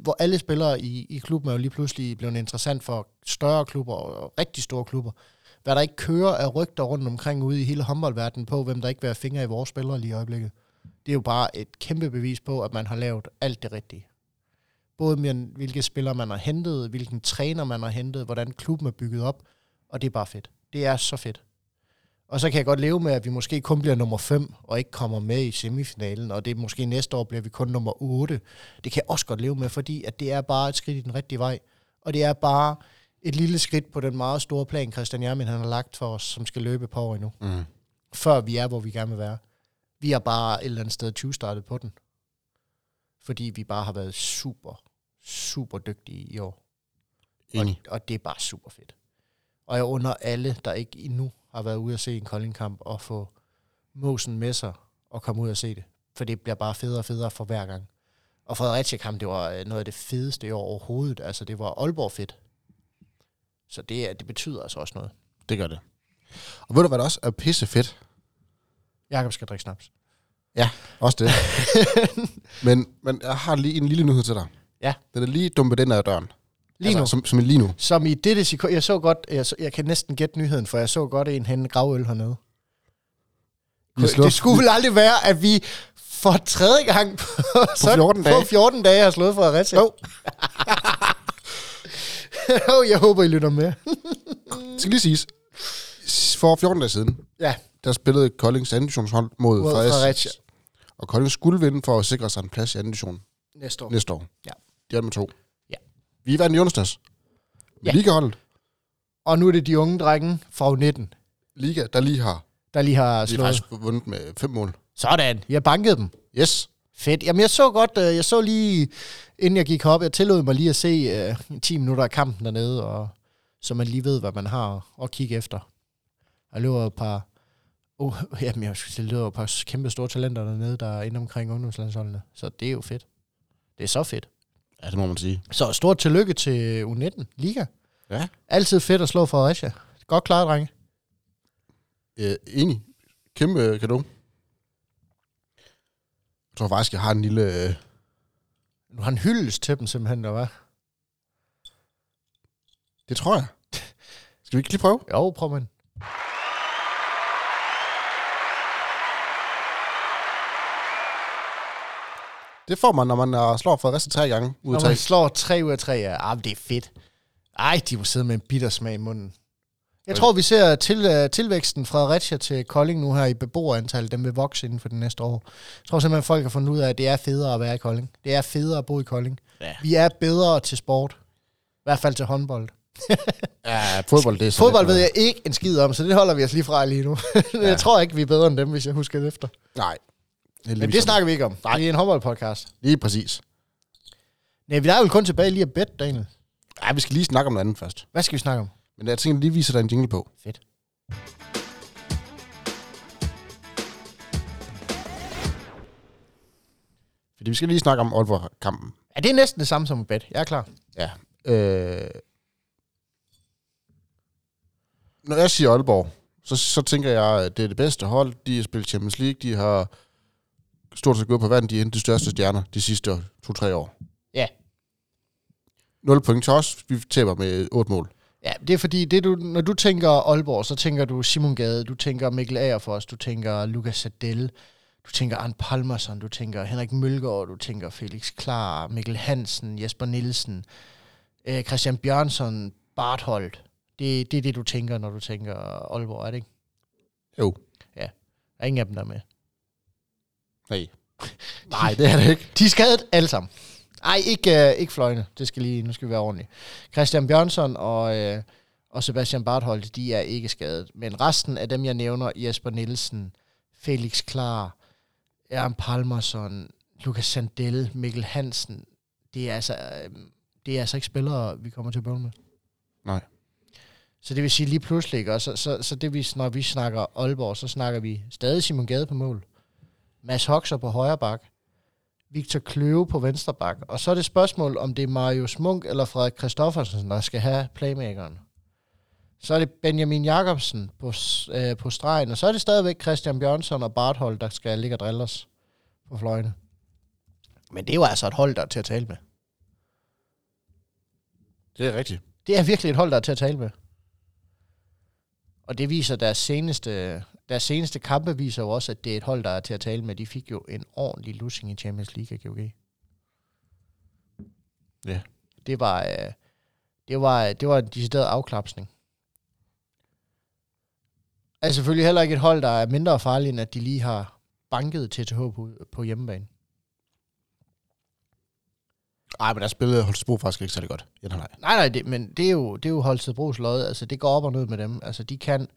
hvor alle spillere i, i klubben er jo lige pludselig blevet interessant for større klubber og rigtig store klubber. Hvad der ikke kører af rygter rundt omkring ude i hele håndboldverdenen på, hvem der ikke vil have fingre i vores spillere lige i øjeblikket. Det er jo bare et kæmpe bevis på, at man har lavet alt det rigtige. Både med, hvilke spillere man har hentet, hvilken træner man har hentet, hvordan klubben er bygget op, og det er bare fedt. Det er så fedt. Og så kan jeg godt leve med, at vi måske kun bliver nummer 5, og ikke kommer med i semifinalen, og det er måske næste år bliver vi kun nummer 8. Det kan jeg også godt leve med, fordi at det er bare et skridt i den rigtige vej. Og det er bare et lille skridt på den meget store plan, Christian Jermin han har lagt for os, som skal løbe på år endnu, Mm. før vi er, hvor vi gerne vil være. Vi har bare et eller andet sted 20 startet på den. Fordi vi bare har været super, super dygtige i år. Enig. Og, og det er bare super fedt. Og jeg under alle, der ikke endnu har været ude at se en Kolding-kamp, og få måsen med sig og komme ud og se det. For det bliver bare federe og federe for hver gang. Og Fredericia kamp, det var øh, noget af det fedeste i år overhovedet. Altså, det var Aalborg fedt. Så det, det betyder altså også noget. Det gør det. Og ved du, hvad der også er pisse fedt? Jakob skal drikke snaps. Også det. men, men jeg har lige en lille nyhed til dig. Ja. Den er lige dumpet ind ad døren. Lige nu. Altså, som, som i lige nu. Som i dette sekund, jeg så godt, jeg, så, jeg kan næsten gætte nyheden, for jeg så godt en hente gravøl hernede. Det skulle vel aldrig være, at vi for tredje gang på, på 14 dage. på 14 dage har slået Fredericia. Jo. oh, jeg håber, I lytter med. Det skal lige siges. For 14 dage siden, Ja, der spillede Koldings anden divisionshold mod, mod Fredericia. Fredericia Og Kolding skulle vinde for at sikre sig en plads i anden division næste år. næste år. Ja. De er med to. Vi er vandt i onsdags. Ja. Ligaholdet. Og nu er det de unge drenge fra U19, Liga, der lige har, der lige har de har slået. faktisk vundet med fem mål. Sådan, jeg bankede dem. Yes. Fedt. Jamen, jeg så godt, øh, jeg så lige, inden jeg gik op, jeg tillod mig lige at se uh, 10 minutter af kampen dernede, og så man lige ved, hvad man har at kigge efter. Der løber et par, oh, jamen, jeg skulle løber et par kæmpe store talenter dernede, der er inde omkring ungdomslandsholdene. Så det er jo fedt. Det er så fedt. Ja, det må man sige. Så stort tillykke til U19 Liga. Ja. Altid fedt at slå Fredericia. Godt klaret, drenge. Øh, enig. Kæmpe kado. Jeg tror faktisk, jeg har en lille... Øh, Nu har han hyldes til dem simpelthen, der var. det tror jeg. Skal vi ikke lige prøve? Jo, prøv man. Det får man, når man er, slår Fredericia tre gange ud af Når man tre. slår tre ud af tre, ja. Ah, det er fedt. Ej, de må sidde med en bitter smag i munden. Jeg tror, vi ser til, uh, tilvæksten fra Fredericia til Kolding nu her i beboerantal. Den vil vokse inden for det næste år. Jeg tror simpelthen, folk har fundet ud af, at det er federe at være i Kolding. Det er federe at bo i Kolding. Ja. Vi er bedre til sport. I hvert fald til håndbold. Ja, fodbold, det er så Fodbold ved jeg ikke en skid om, så det holder vi os lige fra lige nu. jeg tror ikke, vi er bedre end dem, hvis jeg husker det efter. Nej. Men det snakker vi ikke om. Nej. Det er en håndboldpodcast. Lige præcis. Nej, vi er vel kun tilbage lige at bette, Daniel. Ja, vi skal lige snakke om noget andet først. Hvad skal vi snakke om? Men jeg tænker lige viser dig en jingle på. Fedt. Fordi vi skal lige snakke om Aalborg-kampen. Ja, det er næsten det samme som et bet. Jeg er klar. Ja. Øh, når jeg siger Aalborg, så, så tænker jeg, at det er det bedste hold. De har spillet Champions League. De har stort set gået på vand. De er de største stjerner de sidste to-tre år. Ja. 0 point til os. Vi taber med 8 mål. Ja, det er fordi, det du, når du tænker Aalborg, så tænker du Simon Gade, du tænker Mikkel Agerfors, du tænker Lukas Sadell, du tænker Arne Palmerson, du tænker Henrik Mølgaard, du tænker Felix Klar, Mikkel Hansen, Jesper Nielsen, øh, Christian Bjørnsson, Bartholdt. Det, det er det, du tænker, når du tænker Aalborg, er det ikke? Jo. Der er ingen af dem, der er med. Nej. Nej, det er det ikke. De er skadet alle sammen. Ej, ikke, øh, ikke fløjene. Det skal lige, nu skal vi være ordentlige. Christian Bjørnsson og, øh, og Sebastian Bartholdt, de er ikke skadet. Men resten af dem, jeg nævner, Jesper Nielsen, Felix Klar, Aaron Palmerson, Lukas Sandell, Mikkel Hansen, det er altså, øh, det er altså ikke spillere, vi kommer til at bøvle med. Nej. Så det vil sige lige pludselig, ikke? Og så, så, så det vi, når vi snakker Aalborg, så snakker vi stadig Simon Gade på mål. Mads Hoxer på højre bak. Victor Kløve på venstre bak. Og så er det spørgsmål, om det er Marius Munk eller Frederik Christoffersen, der skal have playmakeren. Så er det Benjamin Jakobsen på, øh, på stregen, og så er det stadigvæk Christian Bjørnsson og Barthold, der skal ligge og drille os på fløjene. Men det er jo altså et hold, der er til at tale med. Det er rigtigt. Det er virkelig et hold, der er til at tale med. Og det viser deres seneste, deres seneste kampe viser jo også, at det er et hold, der er til at tale med. De fik jo en ordentlig lussing i Champions League af GOG. Ja. Det var, øh, det var, det var en decideret afklapsning. Er selvfølgelig heller ikke et hold, der er mindre farligt, end at de lige har banket TTH på, på hjemmebane. Ej, men der spillede Holstebro faktisk ikke særlig godt. Ja, nej. Nej, nej, det, men det er jo, det er jo Holstebros lod. Altså, det går op og ned med dem. Altså, de kan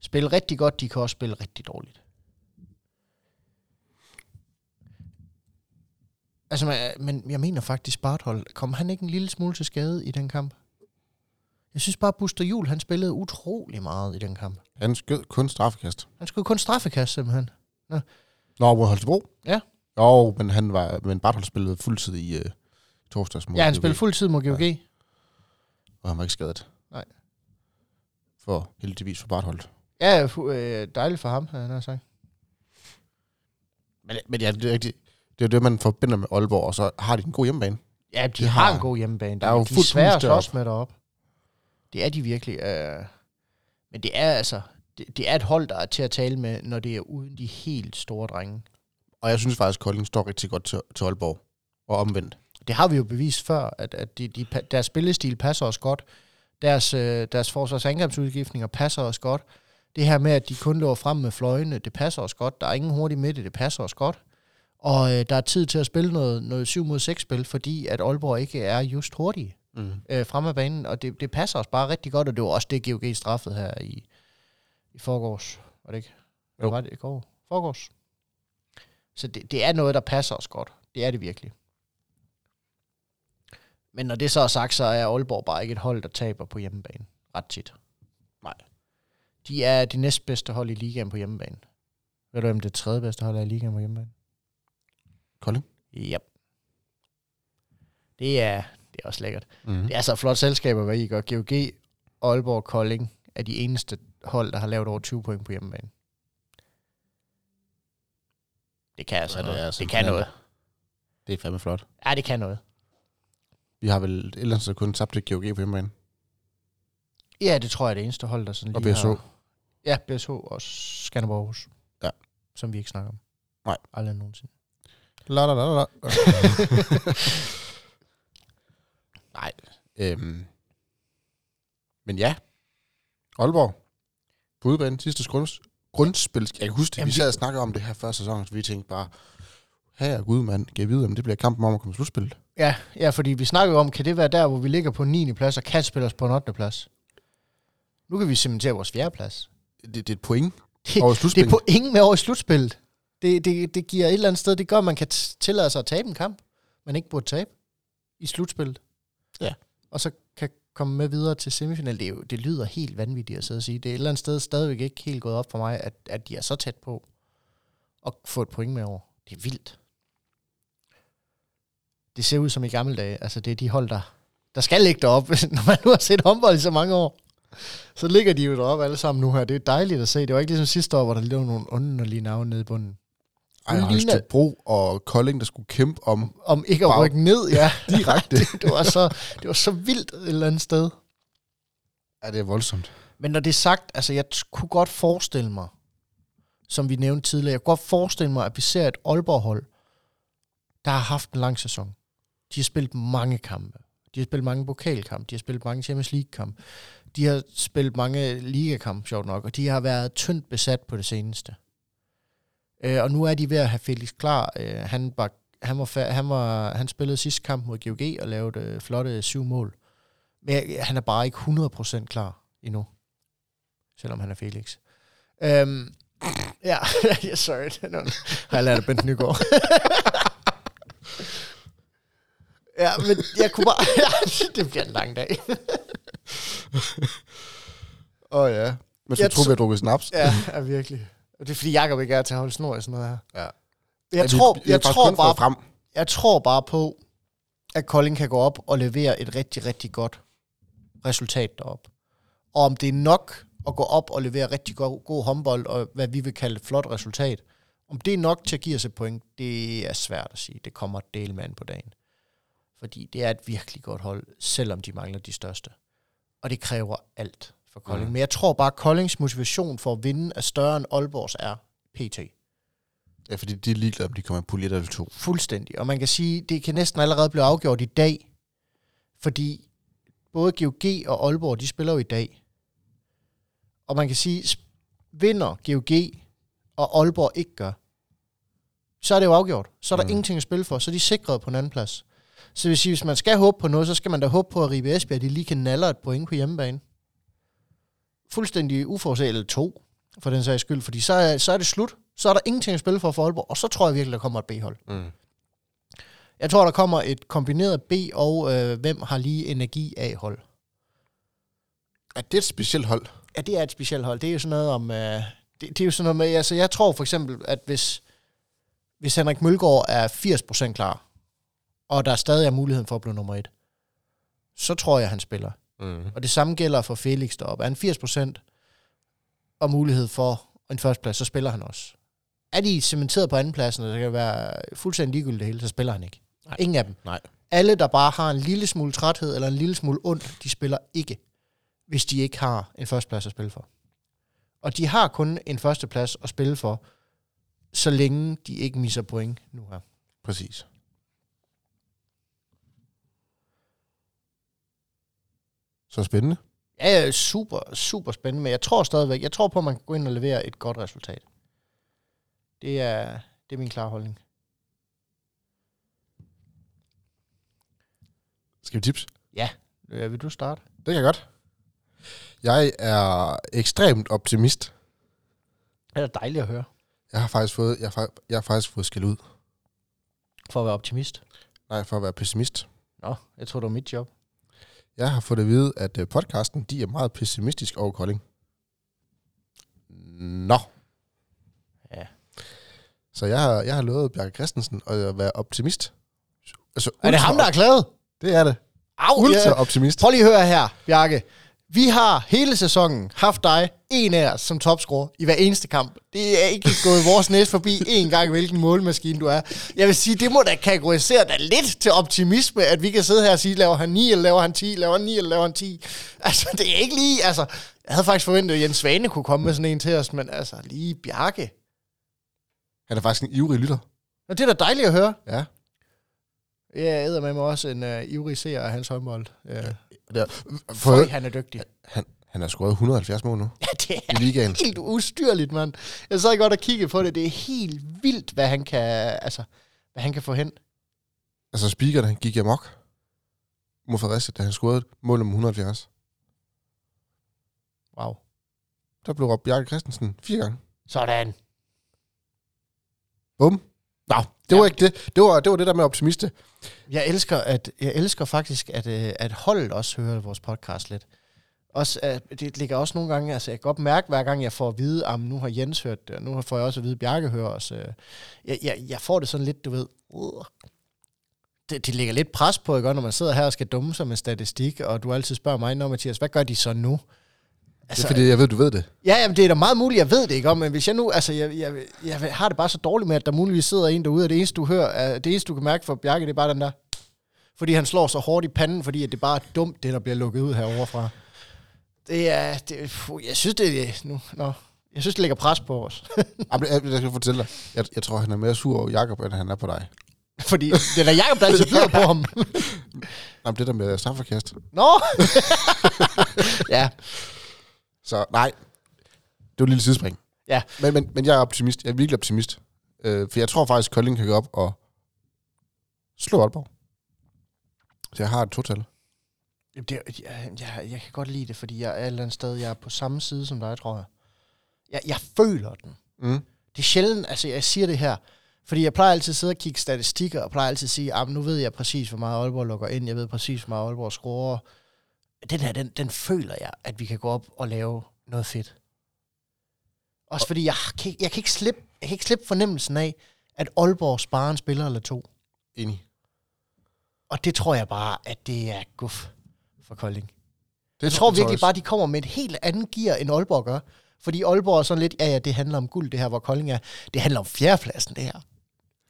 spille rigtig godt, de kan også spille rigtig dårligt. Altså, men, jeg mener faktisk, Barthold, kom han ikke en lille smule til skade i den kamp? Jeg synes bare, Buster Jul, han spillede utrolig meget i den kamp. Han skød kun straffekast. Han skulle kun straffekast, simpelthen. Nå, mod Holstebro? Ja. Jo, men han var, men Barthold spillede fuldtid i uh, torsdags mod Ja, han GOG, spillede fuld tid mod GOG. Ja. Og han var ikke skadet. Nej. for heldigvis for Bartholdt. Ja, øh, dejligt for ham, havde har sagt. Men, men ja, det er, rigtigt. det er det, man forbinder med Aalborg, og så har de en god hjemmebane. Ja, de Det har, har- en god hjemmebane. De, der er jo de er svære at slås med derop. Det er de virkelig. Øh, men det er altså, det, det er et hold, der er til at tale med, når det er uden de helt store drenge. Og jeg synes faktisk, at Kolding står rigtig godt til, til Aalborg. Og omvendt. Det har vi jo bevist før, at, at de, de, deres spillestil passer os godt. Deres, øh, deres forsvarsangrebsudgiftninger passer os godt. Det her med, at de kun løber frem med fløjene, det passer os godt. Der er ingen hurtig midte, det passer os godt. Og øh, der er tid til at spille noget, noget 7 mod 6 spil, fordi at Aalborg ikke er just hurtige Mm. øh, frem af banen, og det, det passer os bare rigtig godt, og det var også det, GOG straffede her i, i forgårs. Var det ikke? Jo. Jo. Var det i går? Forgårs. Så det, det er noget, der passer os godt. Det er det virkelig. Men når det så er sagt, så er Aalborg bare ikke et hold, der taber på hjemmebane. Ret tit. De er det næstbedste hold i ligaen på hjemmebane. Ved du, hvem det tredje bedste hold er i ligaen på hjemmebane? Kolding? Ja. Det er, det er også lækkert. Mm. Det er så flot selskab at være i, og GOG, Aalborg Kolding er de eneste hold, der har lavet over 20 point på hjemmebane. Det kan altså Ja, det noget. Det, det kan noget. Det er fandme flot. Ja, det kan noget. Vi har vel et eller andet sted kun tabt til GOG på hjemmebane. Ja, det tror jeg er det eneste hold, der sådan Og lige BSH. har... Ja, BSH og Skanderborg Aarhus. Ja. Som vi ikke snakker om. Nej. Aldrig nogensinde. La, la, la, la. Nej. Øhm. Men ja. Aalborg. På udebane. Sidste grunds, grundspil. Jeg kan huske det. Jamen, vi sad og snakkede om det her før sæson, så vi tænkte bare, her gud mand, kan jeg vide, om det bliver kampen om at komme i slutspillet? Ja, ja, fordi vi snakker jo om, kan det være der, hvor vi ligger på 9. plads, og kan spille os på en 8. plads? Nu kan vi cementere vores 4. plads. Det, det er et point Det- over Det er ingen med over i slutspillet. Det, det, det giver et eller andet sted, det gør, at man kan tillade sig at tabe en kamp, man ikke burde tabe i slutspillet. Ja. Og så kan komme med videre til semifinal. Det, jo, det lyder helt vanvittigt at sidde og sige. Det er et eller andet sted stadigvæk ikke helt gået op for mig, at, at de er så tæt på at få et point med over. Det er vildt. Det ser ud som i gamle dage. Altså, det er de hold, der, der skal ligge deroppe. Når man nu har set håndbold i så mange år, så ligger de jo deroppe alle sammen nu her. Det er dejligt at se. Det var ikke ligesom sidste år, hvor der lå nogle underlige navne nede i bunden. Ej, Holstebro og Kolding, der skulle kæmpe om Om ikke at Bare rykke ned, ja. direkte. det, det, var så, det var så vildt et eller andet sted. ja, det er voldsomt. Men når det er sagt, altså jeg kunne godt forestille mig, som vi nævnte tidligere, jeg kunne godt forestille mig, at vi ser et Aalborg-hold, der har haft en lang sæson. De har spillet mange kampe. De har spillet mange pokalkampe. De har spillet mange Champions League-kampe. De har spillet mange ligakampe, sjovt nok, og de har været tyndt besat på det seneste. Øh, og nu er de ved at have Felix klar. Øh, han, var, han, var, fa- han, var, han spillede sidste kamp mod GOG og lavede øh, flotte syv mål. Men han er bare ikke 100% klar endnu. Selvom han er Felix. Øhm, ja, yeah, sorry. No, er har jeg lært af Bent Nygaard. ja, men jeg kunne bare... det bliver en lang dag. Åh oh, ja. Men så Jeg tror vi har drukket snaps. ja, ja, virkelig. Og det er fordi Jacob ikke er til at holde snor i sådan noget her. Ja. Jeg, vi- tror, vi jeg, tror bare, frem. jeg tror bare på, at Kolding kan gå op og levere et rigtig, rigtig godt resultat derop. Og om det er nok at gå op og levere rigtig god, god håndbold, og hvad vi vil kalde et flot resultat, om det er nok til at give os et point, det er svært at sige. Det kommer del an på dagen. Fordi det er et virkelig godt hold, selvom de mangler de største. Og det kræver alt for Kolding. Mm. Men jeg tror bare, at Koldings motivation for at vinde er større end Aalborgs er pt. Ja, fordi de er ligeglade, om de kommer på et eller to. Fuldstændig. Og man kan sige, det kan næsten allerede blive afgjort i dag, fordi både GOG og Aalborg, de spiller jo i dag. Og man kan sige, vinder GOG, og Aalborg ikke gør, så er det jo afgjort. Så er der mm. ingenting at spille for, så er de sikret på en anden plads. Så det vil sige, hvis man skal håbe på noget, så skal man da håbe på, at Ribe Esbjerg, de lige kan naller et point på hjemmebane. Fuldstændig uforudset, eller to, for den sags skyld, fordi så er, så er det slut. Så er der ingenting at spille for for Aalborg, og så tror jeg virkelig, der kommer et B-hold. Mm. Jeg tror, der kommer et kombineret B og øh, hvem har lige energi af hold. Er det et specielt hold? Ja, det er et specielt hold. Det er jo sådan noget om... Øh, det, det er jo sådan noget med... Altså, jeg tror for eksempel, at hvis, hvis Henrik Mølgaard er 80% klar, og der stadig er muligheden for at blive nummer et, så tror jeg, han spiller. Mm. Og det samme gælder for Felix deroppe. Er han 80% og mulighed for en førsteplads, så spiller han også. Er de cementeret på andenpladsen, og det kan være fuldstændig ligegyldigt det hele, så spiller han ikke. Nej. Ingen af dem. Nej. Alle, der bare har en lille smule træthed eller en lille smule ondt, de spiller ikke, hvis de ikke har en førsteplads at spille for. Og de har kun en førsteplads at spille for, så længe de ikke misser point nu her. Præcis. Så spændende. Ja, ja, super, super spændende, men jeg tror stadigvæk, jeg tror på, at man kan gå ind og levere et godt resultat. Det er, det er min klare holdning. Skal vi tips? Øh, vil du starte? Det kan jeg godt. Jeg er ekstremt optimist. Det er da dejligt at høre, Jeg har faktisk fået, jeg har, jeg har faktisk fået skæld ud. for at være optimist. Nej, for at være pessimist. Nå, jeg tror, det var mit job. Jeg har fået at vide, at øh, podcasten, de er meget pessimistisk over Kolding. Nå. Ja. Så jeg har, jeg har lovet Bjarke Christensen at være optimist. Altså, Er det ham, der har klaget? Det er det. Au, Ultra ja. optimist. Prøv lige at høre her, Bjarke. Vi har hele sæsonen haft dig, en af os, som topscorer i hver eneste kamp. Det er ikke gået vores næse forbi en gang, hvilken målmaskine du er. Jeg vil sige, det må da kategorisere dig lidt til optimisme, at vi kan sidde her og sige, laver han 9, eller laver han 10, laver han 9, eller laver han 10. Altså, det er ikke lige, altså... Jeg havde faktisk forventet, at Jens Svane kunne komme med sådan en til os, men altså, lige Bjarke. Han er faktisk en ivrig lytter. Og det er da dejligt at høre. Ja. Jeg æder med mig også en uh, ivrig seer af hans håndbold. Uh, Der, for for, han er dygtig. han, han har scoret 170 mål nu Ja, det i er ligaen. helt ustyrligt, mand. Jeg sad godt og kiggede på det. Det er helt vildt, hvad han kan, altså, hvad han kan få hen. Altså, speakeren, han gik amok mod Fredericia, da han scorede mål om 170. Wow. Der blev råbt Bjarke Christensen fire gange. Sådan. Bum. Nå, det var ikke det. Det var, det var det der med optimiste. Jeg elsker, at, jeg elsker faktisk, at, øh, at holdet også hører vores podcast lidt. Også, at det ligger også nogle gange, altså jeg kan godt mærke, hver gang jeg får at vide, at nu har Jens hørt det, og nu får jeg også at vide, at Bjarke hører os. øh, Jeg, jeg, jeg får det sådan lidt, du ved, uh, det, det ligger lidt pres på, ikke? Når man sidder her og skal dumme sig med statistik, og du altid spørger mig, Nå Mathias, hvad gør de så nu? Altså, det er fordi, jeg ved, du ved det. Ja, jamen, det er da meget muligt, jeg ved det ikke om, men hvis jeg nu, altså, jeg, jeg, jeg har det bare så dårligt med, at der muligvis sidder en derude, og det eneste, du hører, er, det eneste, du kan mærke for Bjarke, det er bare den der, fordi han slår så hårdt i panden, fordi at det bare er dumt, det der bliver lukket ud herovre fra. Det er, det, puh, jeg synes, det er, nu, nå, jeg synes, det lægger pres på os. Jamen, jeg, jeg skal fortælle dig. Jeg, jeg tror, han er mere sur over Jakob, end han er på dig. fordi det er da Jacob, der altid byder på ham. Jamen, det der med strafforkast. Nå! ja, Så nej, det var et lille sidespring. Ja. Men, men, men jeg er optimist. Jeg er virkelig optimist. Øh, for jeg tror faktisk, Kolding kan gå op og slå Aalborg. Så jeg har et total. Jamen, det, jeg, jeg, jeg kan godt lide det, fordi jeg er et eller andet sted, jeg er på samme side som dig, tror jeg. Jeg, jeg føler den. Mm. Det er sjældent, altså jeg siger det her, fordi jeg plejer altid at sidde og kigge statistikker, og plejer altid at sige, at nu ved jeg præcis, hvor meget Aalborg lukker ind, jeg ved præcis, hvor meget Aalborg scorer. Den her, den, den føler jeg, at vi kan gå op og lave noget fedt. Også fordi jeg kan, jeg kan ikke slippe, jeg kan ikke slippe fornemmelsen af, at Aalborg sparer en spiller eller to. Enig. Og det tror jeg bare, at det er guf for Kolding. Det Jeg tror virkelig bare, at de kommer med et helt andet gear, end Aalborg gør. Fordi Aalborg er sådan lidt, ja ja, det handler om guld, det her, hvor Kolding er. Det handler om fjerdepladsen, det her.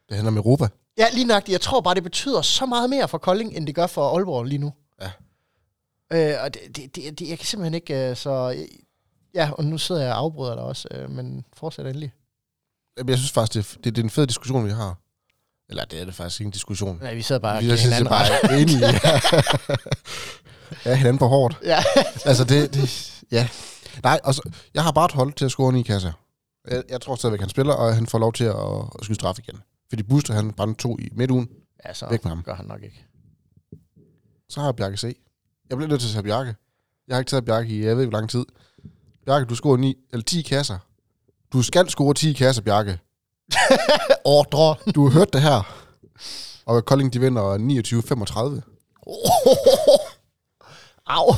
Det handler om Europa. Ja, lige nøjagtigt. Jeg tror bare, det betyder så meget mere for Kolding, end det gør for Aalborg lige nu. Ja. Øh, og det, det, det, det, jeg kan simpelthen ikke, øh, så... Ja, og nu sidder jeg og afbryder dig også, øh, men fortsæt endelig. Jamen, Jeg synes faktisk, det det, det er en fed diskussion, vi har. Eller det er det faktisk ikke en diskussion. Ja, vi sidder bare og giver hinanden ret. bare enige. ja, hinanden på hårdt. Ja. Altså, det, det ja. Nej, og så, jeg har bare et hold til at score ni kasser. Jeg, jeg tror stadigvæk, han spiller, og han får lov til at, at skyde straf igen. Fordi Buster, han brændte to i midtugen. ja, så Væk med ham. gør han nok ikke. Så har jeg Bjarke C. Jeg bliver nødt til at tage Bjarke. Jeg har ikke taget Bjarke i, jeg ved ikke, hvor lang tid. Bjarke, du scorer 9, eller 10 kasser. Du skal score 10 kasser, Bjarke. Ordre. Du har hørt det her. Og Kolding, de vinder 29-35. Au.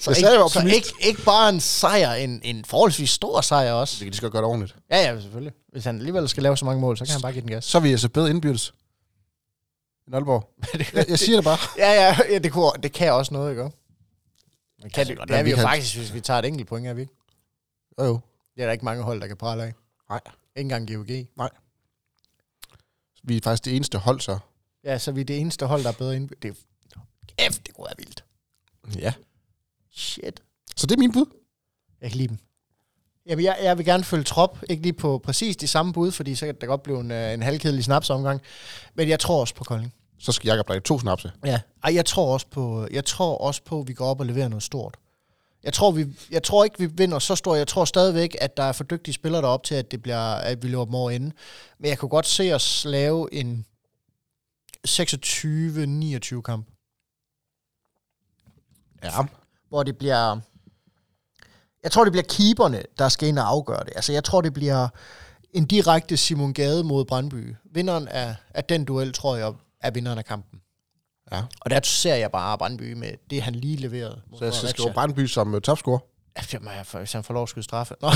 Så, Jeg ikke, så ikke, ikke bare en sejr, en, en forholdsvis stor sejr også. Det kan de skal gøre det ordentligt. Ja, ja, selvfølgelig. Hvis han alligevel skal lave så mange mål, så kan han bare give den gas. Så er vi altså bedre indbyrdes. End Aalborg. Jeg, jeg siger det bare. Ja, ja, ja det, kunne, det kan også noget, ikke? Men kan det, det er vi jo faktisk, hvis vi tager et enkelt point, er vi ikke? Jo, jo. Det er der ikke mange hold, der kan prale af. Nej. Ikke engang GOG. Vi er faktisk det eneste hold, så. Ja, så er vi det eneste hold, der er bedre indbygget. Det er, kæft, det kunne være vildt. Ja. Shit. Så det er min bud. Jeg kan lide dem. Vil, jeg, jeg vil gerne følge trop, ikke lige på præcis de samme bud, fordi så kan det godt blive en, øh, en halvkedelig snapsomgang. Men jeg tror også på Kolding. Så skal Jakob drikke to snapse. Ja. Ej, jeg tror også på, jeg tror også på, at vi går op og leverer noget stort. Jeg tror, vi, jeg tror ikke, vi vinder så stort. Jeg tror stadigvæk, at der er for dygtige spillere deroppe til, at, det bliver, at vi løber dem over ende. Men jeg kunne godt se os lave en 26-29 kamp. Ja. hvor det bliver... Jeg tror, det bliver keeperne, der skal ind og afgøre det. Altså, jeg tror, det bliver en direkte Simon Gade mod Brandby. Vinderen af, af den duel, tror jeg, er vinderen af kampen. Ja. Og der ser jeg bare Brandby med det, han lige leverede. mod Så jeg skal skrive Brandby som uh, topscorer. Ja, Jamen, hvis han får lov at skyde straffe. Nå.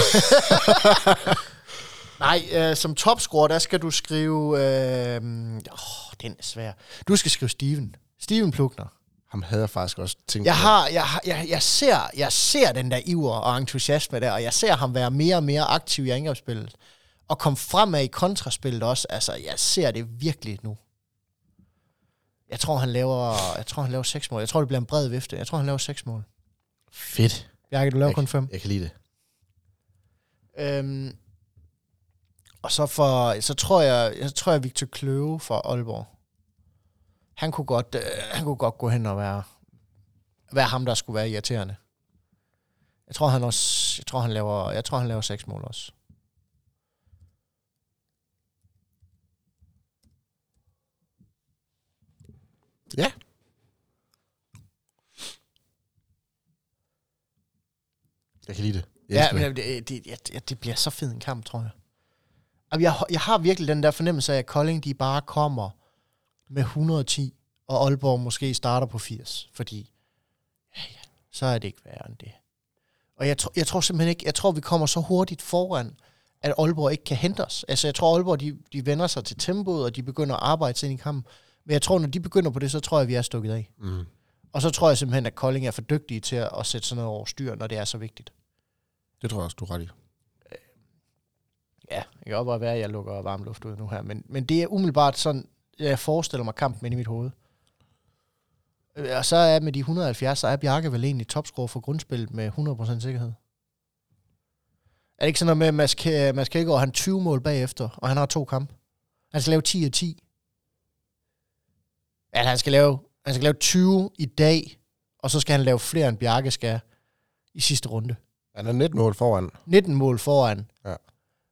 Nej, øh, som topscorer, der skal du skrive... Øh, åh, den er svær. Du skal skrive Steven. Steven Plukner. Ham havde jeg faktisk også tænkt Jeg, på. har, jeg, jeg, jeg, ser, jeg ser den der iver og entusiasme der, og jeg ser ham være mere og mere aktiv i angrebsspillet. Og komme fremad i kontraspillet også. Altså, jeg ser det virkelig nu. Jeg tror, han laver, jeg tror, han laver seks mål. Jeg tror, det bliver en bred vifte. Jeg tror, han laver seks mål. Fedt. Bjarke, du laver Jeg, kun fem. jeg kan lide det. Øhm, og så, for, så tror jeg, jeg tror jeg Victor Kløve fra Aalborg. Han kunne godt, øh, han kunne godt gå hen og være, være ham, der skulle være irriterende. Jeg tror, han også, jeg tror, han laver, jeg tror, han laver seks mål også. Ja. Jeg kan lide det. Jeg Ja, men det, det, det, det, bliver så fed en kamp, tror jeg. Og jeg, jeg har virkelig den der fornemmelse af, at Kolding de bare kommer med 110, og Aalborg måske starter på 80, fordi ja, ja, så er det ikke værre end det. Og jeg, tror- jeg tror simpelthen ikke, jeg tror, vi kommer så hurtigt foran, at Aalborg ikke kan hente os. Altså, jeg tror, Aalborg, de, de vender sig til tempoet, og de begynder at arbejde sig ind i kampen. Men jeg tror, når de begynder på det, så tror jeg, vi er stukket af. Mm. Og så tror jeg simpelthen, at Kolding er for dygtige til at, at sætte sådan noget over styr, når det er så vigtigt. Det tror jeg også, du er ret i. Ja, det kan godt bare være, at jeg lukker varm luft ud nu her, men, men det er umiddelbart sådan, jeg forestiller mig kampen ind i mit hoved. Øh, Og så er med de 170, så er Bjarke vel egentlig topscorer for grundspillet med 100% sikkerhed. Er det ikke sådan noget med, at Mads, K- Mads han 20 mål bagefter, og han har to kampe? Han skal lave 10 af 10. Ja, han skal lave, han skal lave 20 i dag, og så skal han lave flere, end Bjarke skal i sidste runde. Han er 19 mål foran. 19 mål foran. Ja.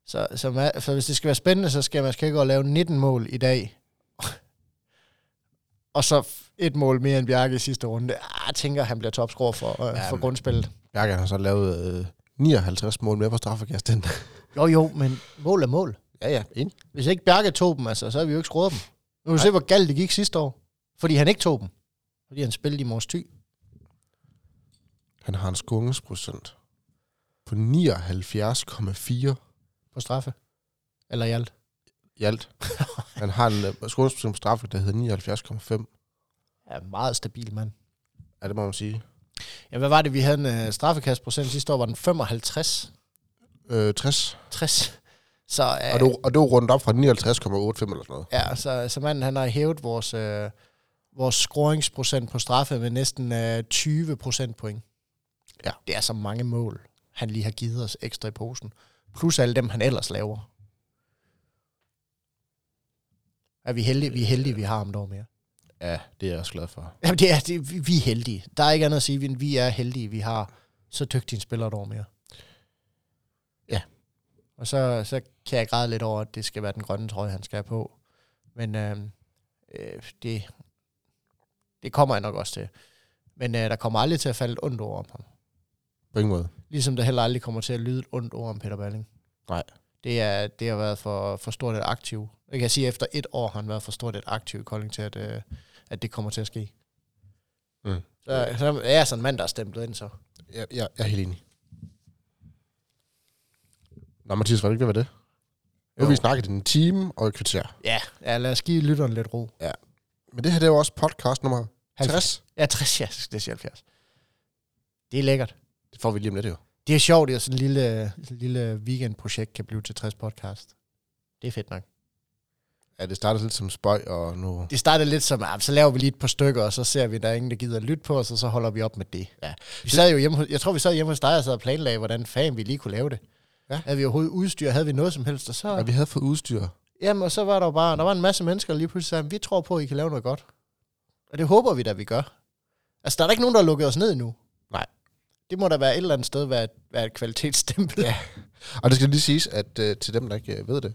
Så, så, så hvis det skal være spændende, så skal Mads Kjærgaard lave 19 mål i dag. Og så et mål mere end Bjarke i sidste runde. Ah, jeg tænker, han bliver topscorer for, øh, Ja, for grundspillet. Bjarke har så lavet øh, 59 mål med på straffekast. Den. Jo, jo, men mål er mål. ja, ja, enig. Hvis ikke Bjarke tog dem, altså, så har vi jo ikke skruet dem. Nu kan vi se, hvor galt det gik sidste år. Fordi han ikke tog dem. Fordi han spillede i Mors Thy. Han har en skungsprocent på 79,4 på straffe. Eller i alt. I alt. Han har en uh, skungsprocent på straffe, der hedder 79,5. Ja, meget stabil mand. Ja, det må man sige. Ja, hvad var det, vi havde en uh, straffekastprocent sidste år? Var den 55? Øh, 60. 60? Så, uh, Og, du, og du er rundt op fra 59,85 eller sådan noget. Ja, så, så manden han har hævet vores, øh, vores scoringsprocent på straffe med næsten øh, 20 procentpoint. Ja. Det er så mange mål, han lige har givet os ekstra i posen. Plus alle dem, han ellers laver. Er vi heldige, vi er heldige, vi har ham dog mere. Ja, det er jeg også glad for. Jamen, det er, det, vi- er heldige. Der er ikke andet at sige, vi- vi er heldige, vi har så dygtige en spiller dog mere. Ja. Og så, så kan jeg græde lidt over, at det skal være den grønne trøje, han skal have på. Men øh, øh, det, det kommer jeg nok også til. Men øh, der kommer aldrig til at falde et ondt ord om ham. På ingen måde. Ligesom der heller aldrig kommer til at lyde et ondt ord om Peter Balling. Nej. Det, er, det har været for, for stort et aktiv. Jeg kan sige, at efter et år har han været for stort et aktiv i Kolding til, at, øh, at det kommer til at ske. Mm. Så, så er jeg sådan en mand, der er stemt ind, så. Jeg, jeg, jeg er helt enig. Nå, Mathias, var det ikke var det? Nu har vi snakket i en time og et kvarter. Ja, ja lad os give lytteren lidt ro. Men det her, det er jo også podcast nummer 60. Ja, 60, ja, det er 70. Det er lækkert. Det får vi lige om lidt jo. Det er sjovt, at sådan en lille, en lille weekendprojekt kan blive til 60 podcast. Det er fedt nok. Ja, det starter lidt som spøj, og nu... Det startede lidt som, at så laver vi lige et par stykker, og så ser vi, der er ingen, der gider lytte på os, og så holder vi op med det. Ja. Vi sad jo hjemme, jeg tror, vi sad hjemme hos dig og sad og planlagde, hvordan fanden vi lige kunne lave det. Ja. Havde vi overhovedet udstyr, havde vi noget som helst, og så... Ja, vi havde fået udstyr. Jamen, og så var der jo bare, der var en masse mennesker, der lige pludselig sagde, vi tror på, at I kan lave noget godt. Og det håber vi da, vi gør. Altså, der er ikke nogen, der har lukket os ned endnu. Nej. Det må da være et eller andet sted være et, være et kvalitetsstempel. Ja. Og det skal lige siges, at uh, til dem, der ikke uh, ved det,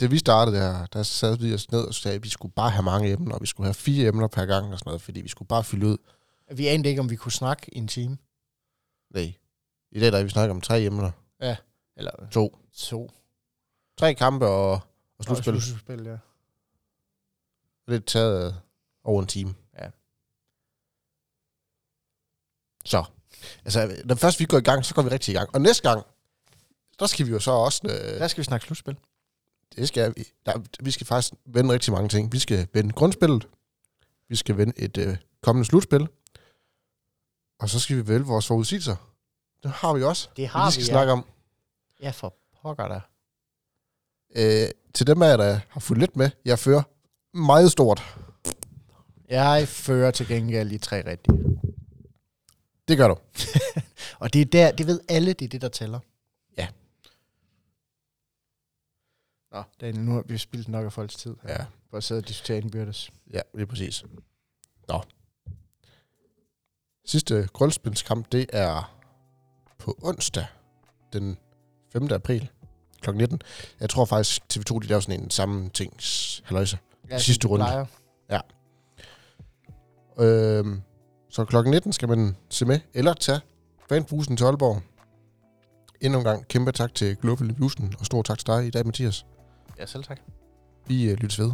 da vi startede der, der sad vi os ned og sagde, at vi skulle bare have mange emner, og vi skulle have fire emner per gang og sådan noget, fordi vi skulle bare fylde ud. Vi anede ikke, om vi kunne snakke i en time. Nej. I dag der er vi snakker om tre emner. Eller To. to. Tre kampe og, og slutspil. Og slutspil, ja. Lidt taget over en time. Ja. Så. Altså, når først vi går i gang, så går vi rigtig i gang. Og næste gang, der skal vi jo så også... Øh, Der skal vi snakke slutspil. Det skal vi. Der, vi skal faktisk vende rigtig mange ting. Vi skal vende grundspillet. Vi skal vende et øh, kommende slutspil. Og så skal vi vælge vores forudsigelser. Det har vi også. Det vi har vi, skal ja. snakke om. Ja, for pokker der. Øh, til dem af jer, der har fulgt lidt med, jeg fører meget stort. Jeg fører til gengæld lige tre rigtige. Det gør du. Og det er der, det ved alle, det er det, der tæller. Ja. Nå, Daniel, nu har vi spildt nok af folks tid. Ja, For at sidde og diskutere indbyrdes. ja det er præcis. Nå. Sidste grundspilskamp, det er på onsdag, den 5. april kl. 19. Jeg tror faktisk, TV2 de laver sådan en samme tings haløjse. Ja, Sidste runde. plejer. Øhm, så klokken 19 skal man se med, eller tage fanbussen til Aalborg. Endnu en gang kæmpe tak til Global Illusion, og stor tak til dig i dag, Mathias. Ja, selv tak. Vi øh, lyttes ved.